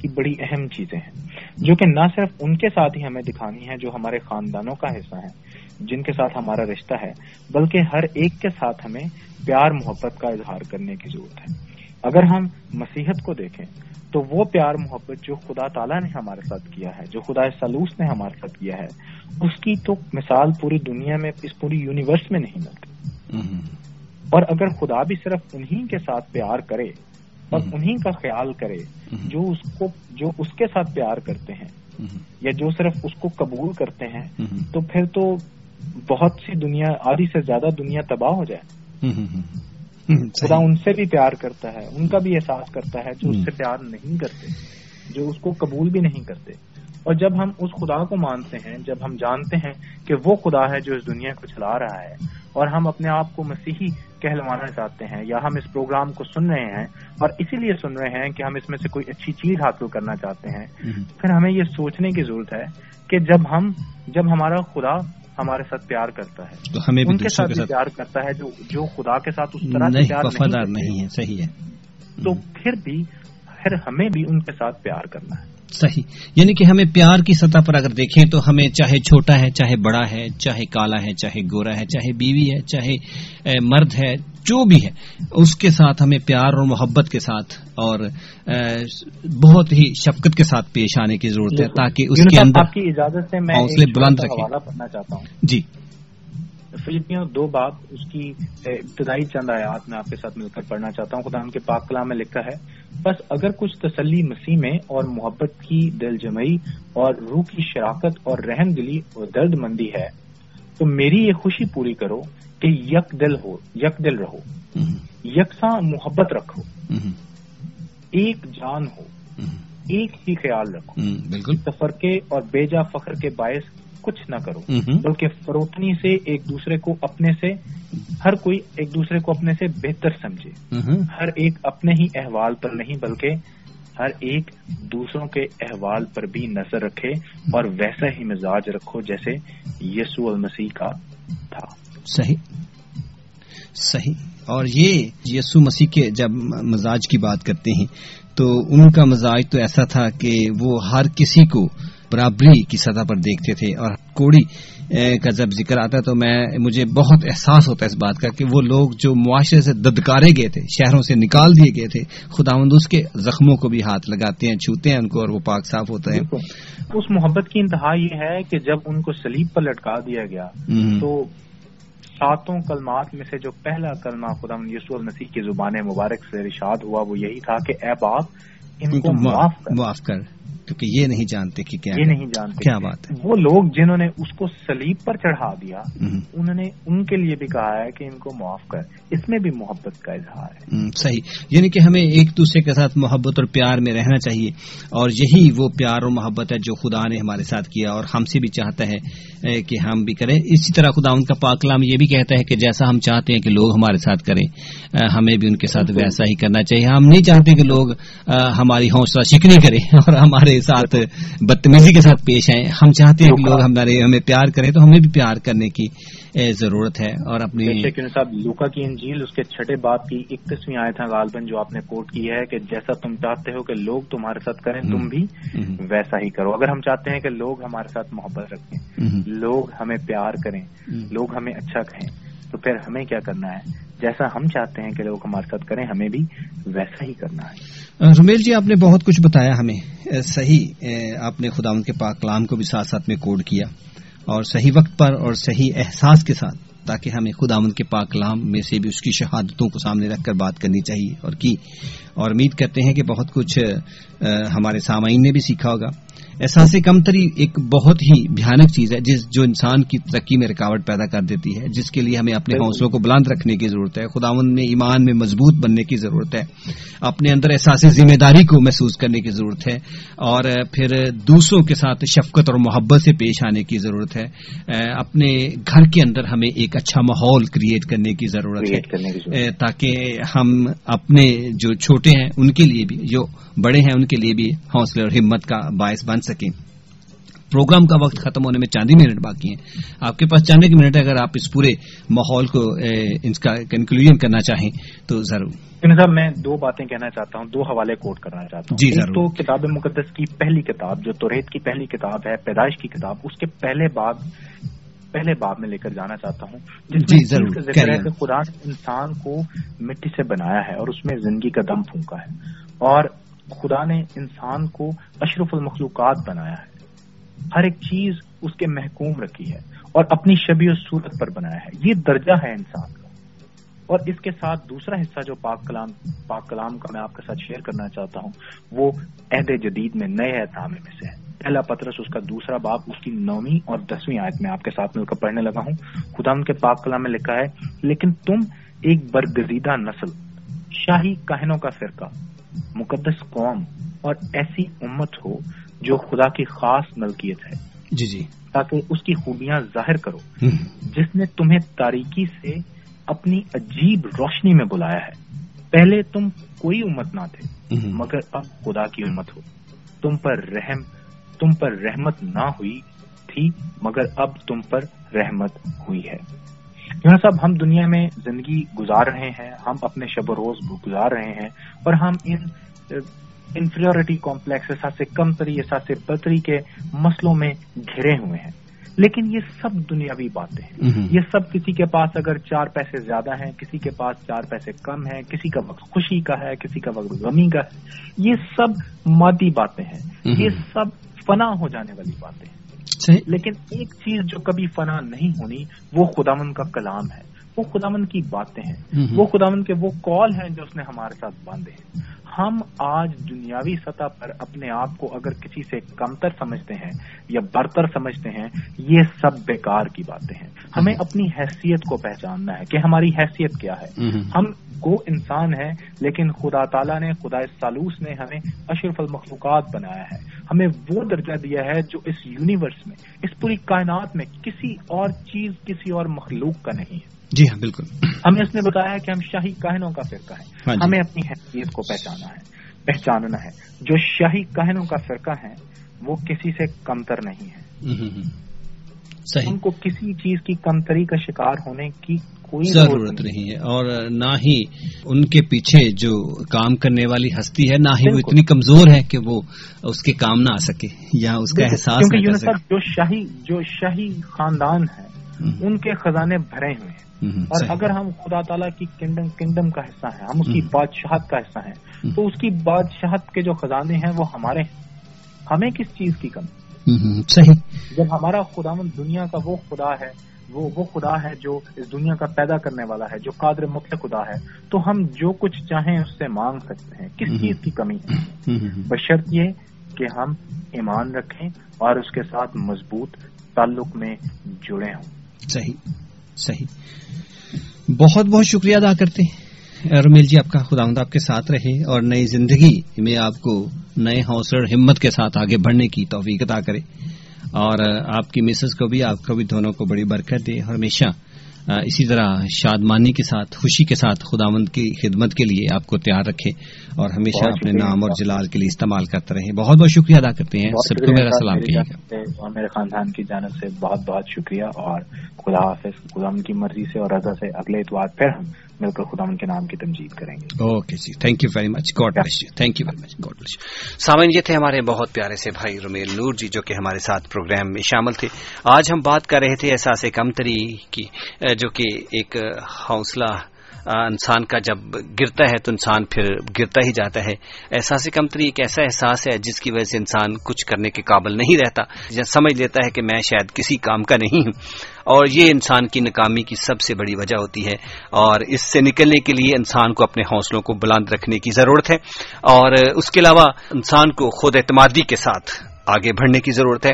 کی بڑی اہم چیزیں ہیں۔ جو کہ نہ صرف ان کے ساتھ ہی ہمیں دکھانی ہے جو ہمارے خاندانوں کا حصہ ہیں جن کے ساتھ ہمارا رشتہ ہے بلکہ ہر ایک کے ساتھ ہمیں پیار محبت کا اظہار کرنے کی ضرورت ہے۔ اگر ہم مسیحت کو دیکھیں تو وہ پیار محبت جو خدا تعالیٰ نے ہمارے ساتھ کیا ہے جو خدا سلوس نے ہمارے ساتھ کیا ہے اس کی تو مثال پوری دنیا میں اس پوری یونیورس میں نہیں ملتی۔ اور اگر خدا بھی صرف انہی کے ساتھ پیار کرے اور انہی کا خیال کرے جو اس کو جو اس کے ساتھ پیار کرتے ہیں یا جو صرف اس کو قبول کرتے ہیں تو پھر تو بہت سی دنیا آدھی سے زیادہ دنیا تباہ ہو جائے۔ خدا ان سے بھی پیار کرتا ہے ان کا بھی احساس کرتا ہے جو اس سے پیار نہیں کرتے جو اس کو قبول بھی نہیں کرتے۔ اور جب ہم اس خدا کو مانتے ہیں جب ہم جانتے ہیں کہ وہ خدا ہے جو اس دنیا کو چلا رہا ہے اور ہم اپنے آپ کو مسیحی کہلوانا چاہتے ہیں یا ہم اس پروگرام کو سن رہے ہیں اور اسی لیے سن رہے ہیں کہ ہم اس میں سے کوئی اچھی چیز حاصل کرنا چاہتے ہیں پھر ہمیں یہ سوچنے کی ضرورت ہے کہ جب ہم جب ہمارا خدا ہمارے ساتھ پیار کرتا ہے تو ہمیں ان کے ساتھ بھی پیار کرتا ہے جو جو خدا کے ساتھ اس طرح سے پیار وفادار نہیں ہے صحیح ہے۔ تو پھر بھی پھر ہمیں بھی ان کے ساتھ پیار کرنا ہے۔ صحیح۔ یعنی کہ ہمیں پیار کی سطح پر اگر دیکھیں تو ہمیں چاہے چھوٹا ہے چاہے بڑا ہے چاہے کالا ہے چاہے گورا ہے چاہے بیوی ہے چاہے مرد ہے جو بھی ہے اس کے ساتھ ہمیں پیار اور محبت کے ساتھ اور بہت ہی شفقت کے ساتھ پیش آنے کی ضرورت ہے تاکہ اس کے اندر آپ کی اجازت سے میں حوصلے بلند رکھیں۔ پڑھنا چاہتا ہوں۔ جی۔ فلپیوں دو باب اس کی ابتدائی چند آیات میں آپ کے ساتھ مل کر پڑھنا چاہتا ہوں۔ خدا ان کے پاک کلام میں لکھا ہے بس اگر کچھ تسلی مسیح میں اور محبت کی دل جمعی اور روح کی شراکت اور رحم دلی اور درد مندی ہے تو میری یہ خوشی پوری کرو کہ یک دل ہو یک دل رہو۔ یکساں محبت رکھو۔ ایک جان ہو۔ ایک ہی خیال رکھو۔ بالکل۔ تفرقے اور بیجا فخر کے باعث کچھ نہ کرو بلکہ فروتنی سے ایک دوسرے کو اپنے سے ہر کوئی ایک دوسرے کو اپنے سے بہتر سمجھے۔ ہر ایک اپنے ہی احوال پر نہیں بلکہ ہر ایک دوسروں کے احوال پر بھی نظر رکھے اور ویسا ہی مزاج رکھو جیسے یسو المسیح کا تھا۔ صحیح۔ صحیح۔ اور یہ یسو مسیح کے جب مزاج کی بات کرتے ہیں تو ان کا مزاج تو ایسا تھا کہ وہ ہر کسی کو برابری کی سطح پر دیکھتے تھے اور کوڑی کا جب ذکر آتا ہے تو میں مجھے بہت احساس ہوتا ہے اس بات کا کہ وہ لوگ جو معاشرے سے ددکارے گئے تھے شہروں سے نکال دیے گئے تھے خدا اس کے زخموں کو بھی ہاتھ لگاتے ہیں چھوتے ہیں ان کو اور وہ پاک صاف ہوتا ہے۔ اس محبت کی انتہا یہ ہے کہ جب ان کو سلیب پر لٹکا دیا گیا تو ساتوں کلمات میں سے جو پہلا کلمہ خدا یسو المسیح کی زبان مبارک سے رشاد ہوا وہ یہی تھا کہ اے باپ ان کو معاف کر۔ کیونکہ یہ نہیں جانتے کہ کیا یہ نہیں جانتے کیا بات ہے۔ وہ لوگ جنہوں نے اس کو سلیب پر چڑھا دیا انہوں نے ان کے لیے بھی کہا ہے کہ ان کو معاف کر۔ اس میں بھی محبت کا اظہار ہے۔ صحیح۔ یعنی کہ ہمیں ایک دوسرے کے ساتھ محبت اور پیار میں رہنا چاہیے۔ اور یہی وہ پیار اور محبت ہے جو خدا نے ہمارے ساتھ کیا۔ اور ہم سے بھی چاہتا ہے کہ ہم بھی کریں۔ اسی طرح خدا ان کا پاکلام یہ بھی کہتا ہے کہ جیسا ہم چاہتے ہیں کہ لوگ ہمارے ساتھ کریں ہمیں بھی ان کے ساتھ ویسا ہی کرنا چاہیے۔ ہم نہیں چاہتے کہ لوگ ہماری حوصلہ شکنی کریں اور ہمارے ساتھ بدتمیزی کے ساتھ پیش آئیں۔ ہم چاہتے ہیں کہ لوگ ہمارے ہمیں پیار کریں تو ہمیں بھی پیار کرنے کی ضرورت ہے۔ اور اپنی صاحب لوکا کی انجیل اس کے چھٹے باپ کی اکتیسویں آئے تھا غالباً جو آپ نے کوٹ کی ہے کہ جیسا تم چاہتے ہو کہ لوگ تمہارے ساتھ کریں تم بھی ویسا ہی کرو۔ اگر ہم چاہتے ہیں کہ لوگ ہمارے ساتھ محبت رکھیں لوگ ہمیں پیار کریں لوگ ہمیں اچھا کہیں۔ تو پھر ہمیں کیا کرنا ہے؟ جیسا ہم چاہتے ہیں کہ لوگ ہمارے ساتھ کریں، ہمیں بھی ویسا ہی کرنا ہے۔ رمیل جی آپ نے بہت کچھ بتایا ہمیں۔ صحیح آپ نے خدا ان کے پاک کلام کو بھی ساتھ ساتھ میں کوڈ کیا۔ اور صحیح وقت پر اور صحیح احساس کے ساتھ، تاکہ ہمیں خدا ان کے پاک کلام میں سے بھی اس کی شہادتوں کو سامنے رکھ کر بات کرنی چاہیے اور کی۔ اور امید کرتے ہیں کہ بہت کچھ ہمارے سامعین نے بھی سیکھا ہوگا۔ احساس کمتری ایک بہت ہی بھیانک چیز ہے جس جو انسان کی ترقی میں رکاوٹ پیدا کر دیتی ہے جس کے لیے ہمیں اپنے حوصلوں کو بلند رکھنے کی ضرورت ہے خداون میں ایمان میں مضبوط بننے کی ضرورت ہے اپنے اندر احساس ذمہ داری کو محسوس کرنے کی ضرورت ہے اور پھر دوسروں کے ساتھ شفقت اور محبت سے پیش آنے کی ضرورت ہے۔ اپنے گھر کے اندر ہمیں ایک اچھا ماحول کریٹ کرنے کی ضرورت ہے۔ تاکہ ہم اپنے جو چھوٹے ہیں ان کے لیے بھی جو بڑے ہیں ان کے لیے بھی حوصلے اور ہمت کا باعث بن سکیں۔ پروگرام کا وقت ختم ہونے میں چاندی منٹ باقی ہیں۔ آپ کے پاس چاندی کی منٹ ہے اگر آپ اس پورے ماحول کو اس کا کنکلوژن کرنا چاہیں تو ضرور۔ صاحب میں دو باتیں کہنا چاہتا ہوں دو حوالے کوٹ کرنا چاہتا ہوں۔ جی تو کتاب مقدس کی پہلی کتاب جو توریت کی پہلی کتاب ہے پیدائش کی کتاب اس کے پہلے باب پہلے باب میں لے کر جانا چاہتا ہوں۔ جس جی ضرور۔ ذکر ہے کہ خدا نے انسان کو مٹی سے بنایا ہے اور اس میں زندگی کا دم پھونکا ہے۔ اور خدا نے انسان کو اشرف المخلوقات بنایا ہے۔ ہر ایک چیز اس کے محکوم رکھی ہے اور اپنی شبی و صورت پر بنایا ہے۔ یہ درجہ ہے انسان کا۔ اور اس کے ساتھ دوسرا حصہ جو پاک کلام پاک کلام کا میں آپ کے ساتھ شیئر کرنا چاہتا ہوں، وہ عہد جدید میں، نئے احتامے میں سے ہے۔ پہلا پترس اس کا دوسرا باپ اس کی نویں اور دسویں آیت میں آپ کے ساتھ مل کر پڑھنے لگا ہوں۔ خدا ان کے پاک کلام میں لکھا ہے، لیکن تم ایک برگزیدہ نسل، شاہی کہنوں کا فرقہ۔ مقدس قوم اور ایسی امت ہو جو خدا کی خاص ملکیت ہے۔ جی جی۔ تاکہ اس کی خوبیاں ظاہر کرو۔ جس نے تمہیں تاریکی سے اپنی عجیب روشنی میں بلایا ہے۔ پہلے تم کوئی امت نہ تھے مگر اب خدا کی امت ہو۔ تم پر رحم تم پر رحمت نہ ہوئی تھی مگر اب تم پر رحمت ہوئی ہے۔ یہاں صاحب ہم دنیا میں زندگی گزار رہے ہیں ہم اپنے شب و روز گزار رہے ہیں اور ہم ان انفیریٹی کمپلیکس احساس کم تری احساس برتری کے مسلوں میں گھرے ہوئے ہیں۔ لیکن یہ سب دنیاوی باتیں ہیں۔ یہ سب کسی کے پاس اگر چار پیسے زیادہ ہیں کسی کے پاس چار پیسے کم ہیں کسی کا وقت خوشی کا ہے کسی کا وقت غمی کا ہے یہ سب مادی باتیں ہیں۔ یہ سب فنا ہو جانے والی باتیں ہیں۔ لیکن ایک چیز جو کبھی فنا نہیں ہونی وہ خدامن کا کلام ہے۔ وہ خدامن کی باتیں ہیں۔ وہ خدامن کے وہ کال ہیں جو اس نے ہمارے ساتھ باندھے ہیں۔ ہم آج دنیاوی سطح پر اپنے آپ کو اگر کسی سے کمتر سمجھتے ہیں یا برتر سمجھتے ہیں یہ سب بیکار کی باتیں ہیں۔ ہمیں اپنی حیثیت کو پہچاننا ہے کہ ہماری حیثیت کیا ہے۔ ہم کو انسان ہے لیکن خدا تعالیٰ نے خدا سالوس نے ہمیں اشرف المخلوقات بنایا ہے۔ ہمیں وہ درجہ دیا ہے جو اس یونیورس میں اس پوری کائنات میں کسی اور چیز کسی اور مخلوق کا نہیں ہے۔ جی ہاں بالکل۔ ہمیں اس نے بتایا کہ ہم شاہی کہنوں کا فرقہ ہے ہاں جی۔ ہمیں اپنی حیثیت کو پہچانا ہے پہچاننا ہے۔ جو شاہی کہنوں کا فرقہ ہے وہ کسی سے کمتر نہیں ہے۔ ان کو کسی چیز کی کمتری کا شکار ہونے کی کوئی ضرورت نہیں ہے۔ اور نہ ہی ان کے پیچھے جو کام کرنے والی ہستی ہے نہ ہی وہ اتنی کمزور ہے کہ وہ اس کے کام نہ آ سکے یا اس کا احساس جو شاہی جو شاہی خاندان ہے ان کے خزانے بھرے ہوئے ہیں۔ اور اگر ہم خدا تعالیٰ کی کنڈم کنڈم کا حصہ ہیں ہم اس کی بادشاہت کا حصہ ہیں تو اس کی بادشاہت کے جو خزانے ہیں وہ ہمارے ہیں۔ ہمیں کس چیز کی کمی؟ صحیح. جب ہمارا خدا دنیا کا وہ خدا ہے وہ وہ خدا ہے جو اس دنیا کا پیدا کرنے والا ہے جو قادر مطلق خدا ہے تو ہم جو کچھ چاہیں اس سے مانگ سکتے ہیں۔ کس چیز کی کمی؟ ہے بشرط یہ کہ ہم ایمان رکھیں اور اس کے ساتھ مضبوط تعلق میں جڑے ہوں۔ صحیح. صحیح۔ بہت بہت شکریہ ادا کرتے ہیں۔ رمیل جی آپ کا خدا آپ کے ساتھ رہے اور نئی زندگی میں آپ کو نئے حوصلہ اور ہمت کے ساتھ آگے بڑھنے کی توفیق عطا کرے۔ اور آپ کی مسز کو بھی آپ کو بھی دونوں کو بڑی برکت دے۔ اور ہمیشہ اسی طرح شادمانی کے ساتھ خوشی کے ساتھ خداوند کی خدمت کے لیے آپ کو تیار رکھے۔ اور ہمیشہ اپنے نام اور جلال کے لیے استعمال کرتے رہے۔ بہت بہت شکریہ ادا کرتے ہیں۔ سب کو میرا سلام کہیے۔ گا اور میرے خاندان کی جانب سے بہت بہت شکریہ۔ اور خدا حافظ، خدا کی مرضی سے اور رضا سے اگلے اتوار پھر ہم مل کر خدا ان کے نام کی تمجید کریں گے۔ Okay G thank you very much God bless you thank you very much God bless سامعین، یہ تھے ہمارے بہت پیارے سے بھائی رومیل نور جی جو کہ ہمارے ساتھ پروگرام میں شامل تھے۔ آج ہم بات کر رہے تھے احساس کمتری کی، جو کہ ایک حوصلہ انسان کا جب گرتا ہے تو انسان پھر گرتا ہی جاتا ہے۔ احساس کمتری ایک ایسا احساس ہے جس کی وجہ سے انسان کچھ کرنے کے قابل نہیں رہتا۔ سمجھ لیتا ہے کہ میں شاید کسی کام کا نہیں ہوں۔ اور یہ انسان کی ناکامی کی سب سے بڑی وجہ ہوتی ہے۔ اور اس سے نکلنے کے لیے انسان کو اپنے حوصلوں کو بلند رکھنے کی ضرورت ہے۔ اور اس کے علاوہ انسان کو خود اعتمادی کے ساتھ آگے بڑھنے کی ضرورت ہے۔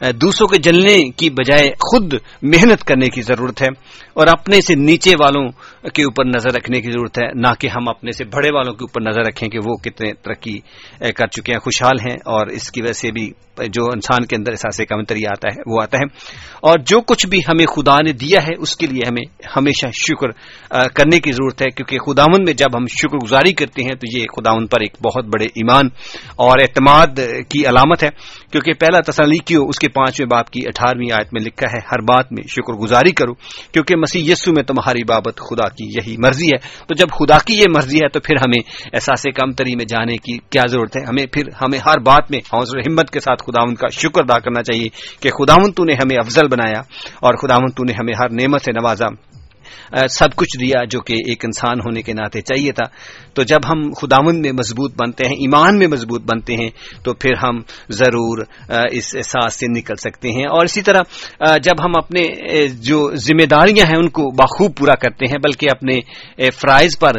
دوسروں کے جلنے کی بجائے خود محنت کرنے کی ضرورت ہے اور اپنے سے نیچے والوں کے اوپر نظر رکھنے کی ضرورت ہے، نہ کہ ہم اپنے سے بڑے والوں کے اوپر نظر رکھیں کہ وہ کتنے ترقی کر چکے ہیں، خوشحال ہیں اور اس کی وجہ سے بھی جو انسان کے اندر احساس کمتری آتا ہے، وہ آتا ہے۔ اور جو کچھ بھی ہمیں خدا نے دیا ہے، اس کے لیے ہمیں ہمیشہ شکر کرنے کی ضرورت ہے۔ کیونکہ خداون میں جب ہم شکر گزاری کرتے ہیں، تو یہ خداون پر ایک بہت بڑے ایمان اور اعتماد کی علامت ہے۔ کیونکہ پہلا تسلی کیوں اس کے پانچویں باپ کی اٹھارہویں آیت میں لکھا ہے، ہر بات میں شکر گزاری کرو، کیونکہ مسیح یسو میں تمہاری بابت خدا کی یہی مرضی ہے۔ تو جب خدا کی یہ مرضی ہے، تو پھر ہمیں احساس کم تری میں جانے کی کیا ضرورت ہے؟ ہمیں پھر، ہمیں ہر بات میں حوصلہ ہمت کے ساتھ خداون کا شکر ادا کرنا چاہیے کہ خداون تو نے ہمیں افضل بنایا اور خداون تو نے ہمیں ہر نعمت سے نوازا سب کچھ دیا جو کہ ایک انسان ہونے کے ناطے چاہیے تھا۔ تو جب ہم خداون میں مضبوط بنتے ہیں، ایمان میں مضبوط بنتے ہیں، تو پھر ہم ضرور اس احساس سے نکل سکتے ہیں۔ اور اسی طرح جب ہم اپنے جو ذمہ داریاں ہیں، ان کو بخوب پورا کرتے ہیں، بلکہ اپنے فرائض پر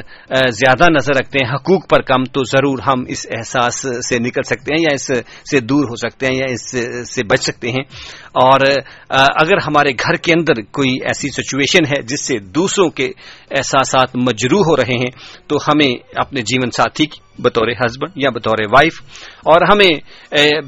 زیادہ نظر رکھتے ہیں، حقوق پر کم، تو ضرور ہم اس احساس سے نکل سکتے ہیں، یا اس سے دور ہو سکتے ہیں، یا اس سے بچ سکتے ہیں۔ اور اگر ہمارے گھر کے اندر کوئی ایسی سچویشن ہے، جس سے دوسروں کے احساسات مجروح ہو رہے ہیں، تو ہمیں اپنے جیون ساتھی کی، بطور ہسبینڈ یا بطور وائف اور ہمیں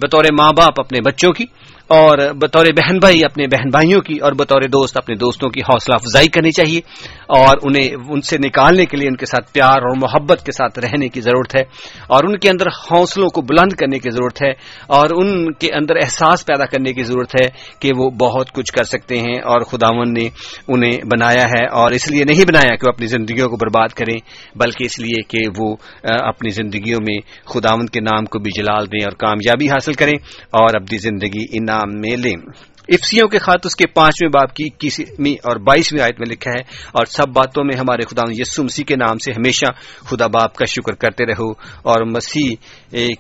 بطور ماں باپ اپنے بچوں کی اور بطور بہن بھائی اپنے بہن بھائیوں کی اور بطور دوست اپنے دوستوں کی حوصلہ افزائی کرنی چاہیے اور انہیں ان سے نکالنے کے لیے ان کے ساتھ پیار اور محبت کے ساتھ رہنے کی ضرورت ہے اور ان کے اندر حوصلوں کو بلند کرنے کی ضرورت ہے اور ان کے اندر احساس پیدا کرنے کی ضرورت ہے کہ وہ بہت کچھ کر سکتے ہیں اور خداون نے انہیں بنایا ہے اور اس لیے نہیں بنایا کہ وہ اپنی زندگیوں کو برباد کریں بلکہ اس لیے کہ وہ اپنی زندگیوں میں خداون کے نام کو بھی جلال دیں اور کامیابی حاصل کریں اور اپنی زندگی ان نام میں لیں افسیوں کے خط اس کے پانچویں باپ کی اکیسویں اور بائیسویں آیت میں لکھا ہے، اور سب باتوں میں ہمارے خدا یسو مسیح کے نام سے ہمیشہ خدا باپ کا شکر کرتے رہو، اور مسیح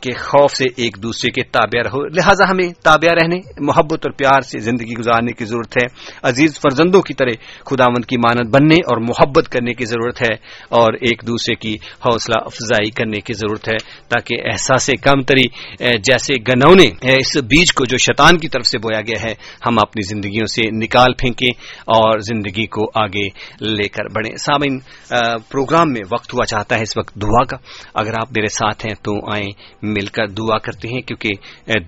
کے خوف سے ایک دوسرے کے تابع رہو۔ لہٰذا ہمیں تابع رہنے، محبت اور پیار سے زندگی گزارنے کی ضرورت ہے۔ عزیز فرزندوں کی طرح خداوند کی مانت بننے اور محبت کرنے کی ضرورت ہے، اور ایک دوسرے کی حوصلہ افزائی کرنے کی ضرورت ہے، تاکہ احساس کم تری جیسے گنونے اس بیج کو جو شیطان کی طرف سے بویا گیا ہے ہم اپنی زندگیوں سے نکال پھینکیں اور زندگی کو آگے لے کر بڑھیں۔ سامعین پروگرام میں وقت ہوا چاہتا ہے اس وقت دعا کا۔ اگر آپ میرے ساتھ ہیں تو آئیں مل کر دعا کرتے ہیں، کیونکہ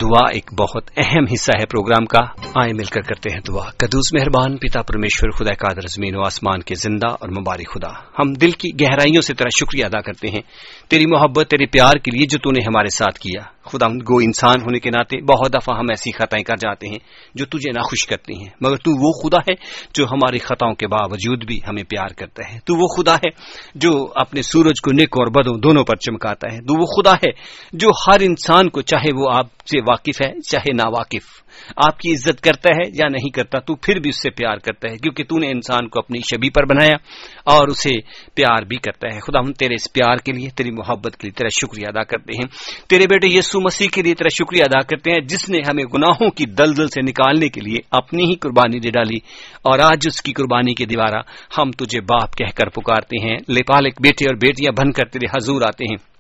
دعا ایک بہت اہم حصہ ہے پروگرام کا۔ آئیں مل کر کرتے ہیں دعا۔ قدوس مہربان، پتا پرمیشور، خدا قادر، زمین و آسمان کے زندہ اور مبارک خدا۔ ہم دل کی گہرائیوں سے تیرا شکریہ ادا کرتے ہیں۔ تیری محبت، تیرے پیار کے لیے جو تو نے ہمارے ساتھ کیا۔ خدا گو انسان ہونے کے ناطے بہت دفعہ ہم ایسی خطائیں کر جاتے ہیں جو تجھے ناخوش کرتی ہیں۔ مگر تو وہ خدا ہے جو ہماری خطاؤں کے باوجود بھی ہمیں پیار کرتا ہے۔ تو وہ خدا ہے جو اپنے سورج کو نک اور بدوں دونوں پر چمکاتا ہے۔ تو وہ خدا ہے جو ہر انسان کو چاہے وہ آپ سے واقف ہے، چاہے نا واقف آپ کی عزت کرتا ہے یا نہیں کرتا، تو پھر بھی اس سے پیار کرتا ہے، کیونکہ تو نے انسان کو اپنی شبی پر بنایا اور اسے پیار بھی کرتا ہے۔ خدا ہم تیرے اس پیار کے لیے، تیری محبت کے لیے تیرا شکریہ ادا کرتے ہیں۔ تیرے بیٹے یسو مسیح کے لیے تیرا شکریہ ادا کرتے ہیں، جس نے ہمیں گناہوں کی دلدل سے نکالنے کے لیے اپنی ہی قربانی دے ڈالی۔ اور آج اس کی قربانی کے دیوارہ ہم تجھے باپ کہہ کر پکارتے ہیں۔ لے پالک بیٹے اور بیٹیاں بن کر تیرے حضور آتے ہیں۔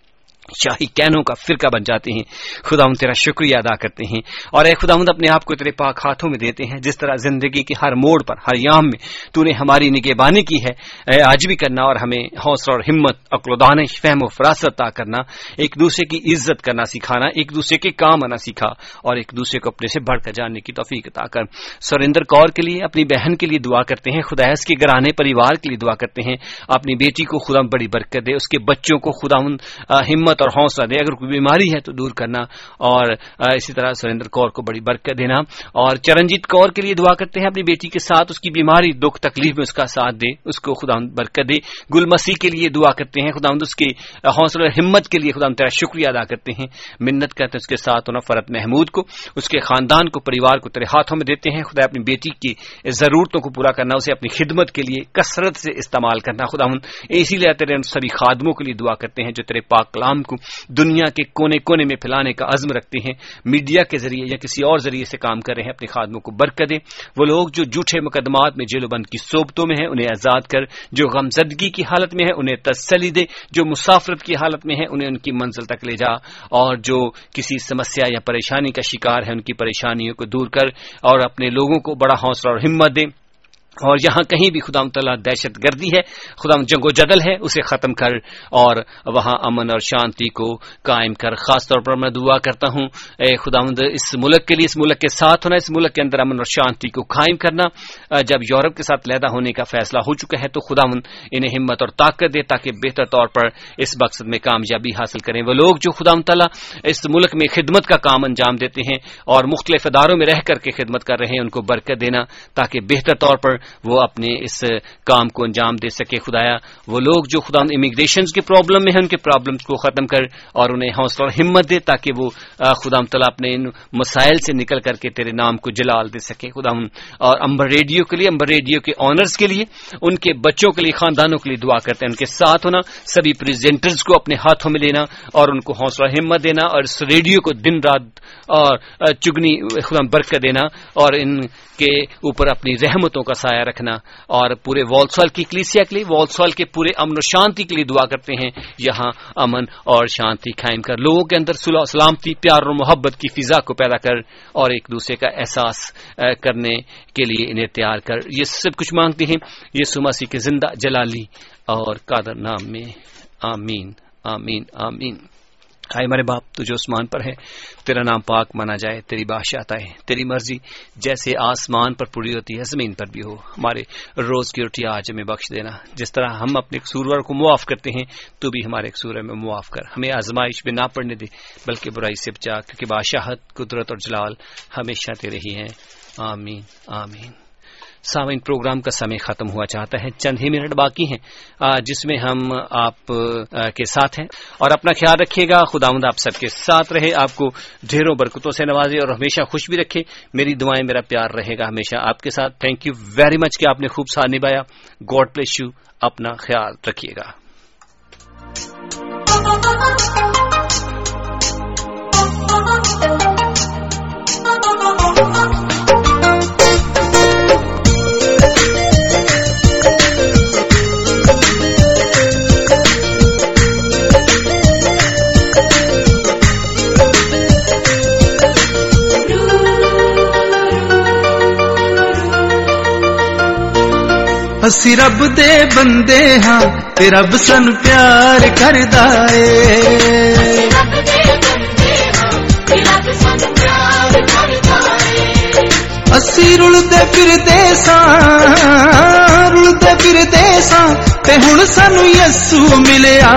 شاہی کینوں کا فرقہ بن جاتے ہیں۔ خدا ان تیرا شکریہ ادا کرتے ہیں۔ اور اے خدا ان اپنے آپ کو تیرے پاک ہاتھوں میں دیتے ہیں۔ جس طرح زندگی کے ہر موڑ پر، ہر یام میں تو نے ہماری نگہبانی کی ہے، اے آج بھی کرنا اور ہمیں حوصلہ اور ہمت، عقل و دانش فہم و فراست عطا کرنا، ایک دوسرے کی عزت کرنا سکھانا، ایک دوسرے کے کام آنا سیکھا اور ایک دوسرے کو اپنے سے بڑھ کر جاننے کی توفیق عطا کر۔ سریندر کور کے لیے اپنی بہن کے لیے دعا کرتے ہیں۔ خدا کے گرانے پریوار کے لیے دعا کرتے ہیں۔ اپنی بیٹی کو خدا بڑی برکت دے، اس کے بچوں کو خدا ہمت اور حوصلہ دے اگر کوئی بیماری ہے تو دور کرنا اور اسی طرح سریندر کور کو بڑی برکت دینا۔ اور چرنجیت کور کے لیے دعا کرتے ہیں، اپنی بیٹی کے ساتھ اس کی بیماری، دکھ، تکلیف میں اس کا ساتھ دے اس کو خدا برکت دے۔ گل مسیح کے لیے دعا کرتے ہیں خدا اس کی حوصلہ ہمت کے لیے خدا تیرا شکریہ ادا کرتے ہیں۔ منت کرتے ہیں اس کے ساتھ فرت محمود کو، اس کے خاندان کو، پریوار کو تیرے ہاتھوں میں دیتے ہیں۔ خدا اپنی بیٹی کی ضرورتوں کو پورا کرنا، اسے اپنی خدمت کے لیے کثرت سے استعمال کرنا۔ خدا اسی لیے تیرے سبھی خادموں کے لیے دعا کرتے ہیں جو تیرے پاک کلام کو دنیا کے کونے کونے میں پھیلانے کا عزم رکھتے ہیں، میڈیا کے ذریعے یا کسی اور ذریعے سے کام کر رہے ہیں، اپنے خادموں کو برکت دیں۔ وہ لوگ جو جھوٹے مقدمات میں جیل و بند کی صوبتوں میں ہیں، انہیں آزاد کر، جو غمزدگی کی حالت میں ہے انہیں تسلی دے جو مسافرت کی حالت میں ہے انہیں ان کی منزل تک لے جا۔ اور جو کسی سمسیا یا پریشانی کا شکار ہے ان کی پریشانیوں کو دور کر اور اپنے لوگوں کو بڑا حوصلہ اور ہمت دیں۔ اور یہاں کہیں بھی خدا تعالیٰ دہشت گردی ہے خدا جنگ و جدل ہے، اسے ختم کر اور وہاں امن اور شانتی کو قائم کر۔ خاص طور پر میں دعا کرتا ہوں، اے خدا اس ملک کے لیے، اس ملک کے ساتھ ہونا، اس ملک کے اندر امن اور شانتی کو قائم کرنا۔ جب یورپ کے ساتھ لیدا ہونے کا فیصلہ ہو چکا ہے تو خدا انہیں ہمت اور طاقت دے تاکہ بہتر طور پر اس مقصد میں کامیابی حاصل کریں۔ وہ لوگ جو خدا تعالیٰ اس ملک میں خدمت کا کام انجام دیتے ہیں اور مختلف اداروں میں رہ کر کے خدمت کر رہے ہیں، ان کو برکت دینا تاکہ بہتر طور پر وہ اپنے اس کام کو انجام دے سکے خدایا۔ وہ لوگ جو خدا امیگریشن کی پرابلم میں ہیں، ان کے پرابلم کو ختم کر اور انہیں حوصلہ اور ہمت دے تاکہ وہ خدا تعالیٰ اپنے ان مسائل سے نکل کر کے تیرے نام کو جلال دے سکے۔ خدا اور امبر ریڈیو کے لیے، امبر ریڈیو کے آنرز کے لیے، ان کے بچوں کے لیے، خاندانوں کے لیے دعا کرتے ہیں۔ ان کے ساتھ ہونا، سبھی پریزنٹرز کو اپنے ہاتھوں میں لینا اور ان کو حوصلہ ہمت دینا اور اس ریڈیو کو دن رات اور چگنی، خدا برکت دینا اور ان کے اوپر اپنی رحمتوں کا سایہ رکھنا اور پورے والسوال کی کلیسیا کے لیے، والسوال کے پورے امن و شانتی کے لیے دعا کرتے ہیں۔ یہاں امن اور شانتی قائم کر، لوگوں کے اندر صلح سلامتی، پیار اور محبت کی فضا کو پیدا کر اور ایک دوسرے کا احساس کرنے کے لیے انہیں تیار کر۔ یہ سب کچھ مانگتے ہیں۔ یہ سماسی کے زندہ جلالی اور قادر نام میں۔ آمین آمین آمین۔ آئے ہمارے باپ تو جو عثمان پر ہے تیرا نام پاک مانا جائے، تیری بادشاہ ہے۔ تیری مرضی جیسے آسمان پر پوری ہوتی ہے، زمین پر بھی ہو۔ ہمارے روز کی روٹی آج ہمیں بخش دینا۔ جس طرح ہم اپنے سورور کو معاف کرتے ہیں، تو بھی ہمارے سورہ میں معاف کر۔ ہمیں آزمائش میں نہ پڑنے دے، بلکہ برائی سے بچا، کیونکہ بادشاہت، قدرت اور جلال ہمیشہ تیرے ہی ہیں۔ آمین آمین۔ سامعین، پروگرام کا سمے ختم ہوا چاہتا ہے۔ چند ہی منٹ باقی ہیں جس میں ہم آپ کے ساتھ ہیں۔ اور اپنا خیال رکھیے گا خدا آپ سب کے ساتھ رہے۔ آپ کو ڈھیروں برکتوں سے نوازے اور ہمیشہ خوش بھی رکھے۔ میری دعائیں، میرا پیار رہے گا ہمیشہ آپ کے ساتھ۔ تھینک یو ویری مچ کہ آپ نے خوب ساتھ نبھایا۔ گاڈ پلیس یو اپنا خیال رکھیے گا۔ (laughs) ਅਸੀਂ ਰੱਬ ਦੇ ਬੰਦੇ ਹਾਂ ਤੇ ਰੱਬ ਸਾਨੂੰ ਪਿਆਰ ਕਰਦਾ ਏ। ਅਸੀਂ ਰੁਲਦੇ ਫਿਰਦੇ ਸਾਂ ਰੁਲਦੇ ਫਿਰਦੇ ਸਾਂ ਤੇ ਹੁਣ ਸਾਨੂੰ ਯਸੂ ਮਿਲਿਆ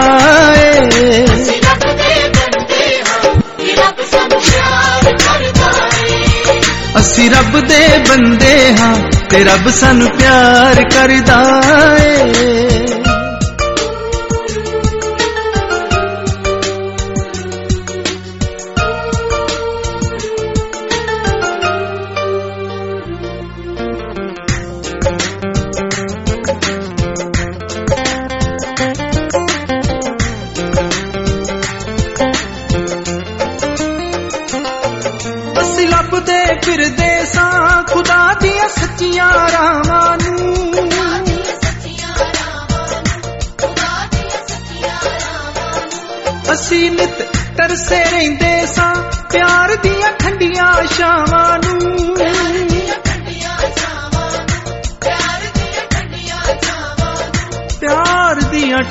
ਏ। ਅਸੀਂ ਰੱਬ ਦੇ ਬੰਦੇ ਹਾਂ ਤੇ ਰੱਬ ਸਾਨੂੰ ਪਿਆਰ ਕਰਦਾ ਏ। ਅਸੀਂ ਰੱਬ ਦੇ ਬੰਦੇ ਹਾਂ ਤੇ ਰੱਬ ਸਾਨੂੰ ਪਿਆਰ ਕਰਦਾ ਏ।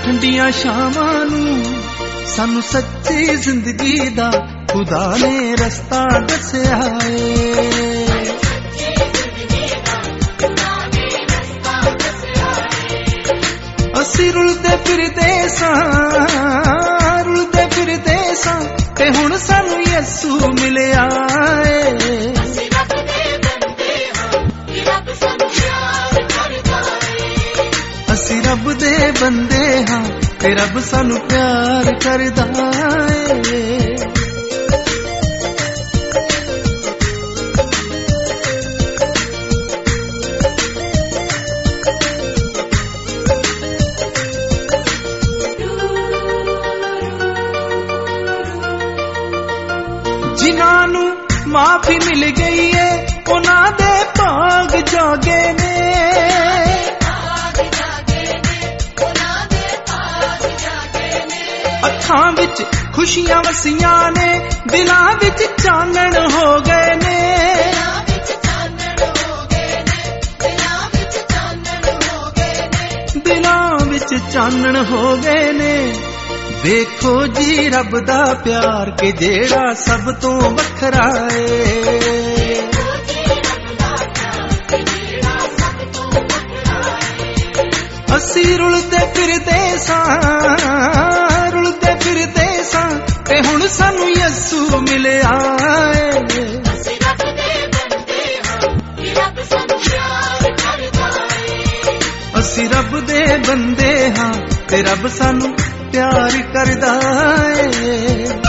ਠੰਡੀਆਂ ਛਾਵਾਂ ਨੂੰ ਸਾਨੂੰ ਸੱਚੀ ਜ਼ਿੰਦਗੀ ਦਾ ਖੁਦਾ ਨੇ ਰਸਤਾ ਦੱਸਿਆ ਏ। ਅਸੀਂ ਰੁਲਦੇ ਫਿਰਦੇ ਸਾਂ, ਰੁਲਦੇ ਫਿਰਦੇ ਸਾਂ ਤੇ ਹੁਣ ਸਾਨੂੰ ਯਿਸੂ ਮਿਲਿਆ ਏ। ਦੇ ਬੰਦੇ ਹਾਂ ਤੇ ਰੱਬ ਸਾਨੂੰ ਪਿਆਰ ਕਰਦਾ ਏ। ਖੁਸ਼ੀਆਂ ਵਸੀਆਂ ਨੇ, ਦਿਲਾਂ ਵਿੱਚ ਚਾਨਣ ਹੋ ਗਏ ਨੇ। ਦਿਲਾਂ ਵਿੱਚ ਚਾਨਣ ਹੋ ਗਏ ਨੇ। ਵੇਖੋ ਜੀ, ਰੱਬ ਦਾ ਪਿਆਰ ਕਿ ਜਿਹੜਾ ਸਭ ਤੋਂ ਵੱਖਰਾ ਏ। ਅਸੀਂ ਰੁਲਦੇ ਫਿਰਦੇ ਸਾਂ, ਰੁਲਦੇ ਫਿਰਦੇ ਸਾਂ ਤੇ ਹੁਣ ਸਾਨੂੰ ਯਿਸੂ ਮਿਲਿਆ ਏ। ਅਸੀਂ ਰੱਬ ਦੇ ਬੰਦੇ ਹਾਂ ਤੇ ਰੱਬ ਸਾਨੂੰ ਪਿਆਰ ਕਰਦਾ ਏ।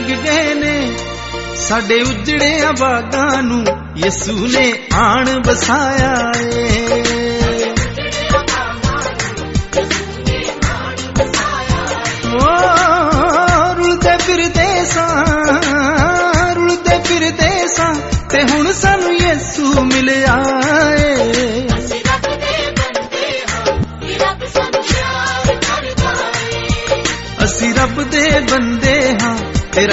ਕਦਮੀ ਲੱਗ ਗਏ ਨੇ। ਸਾਡੇ ਉਜੜੇ ਆਬਾਦਾਂ ਨੂੰ ਯਿਸੂ ਨੇ ਆਣ ਵਸਾਇਆ ਏ।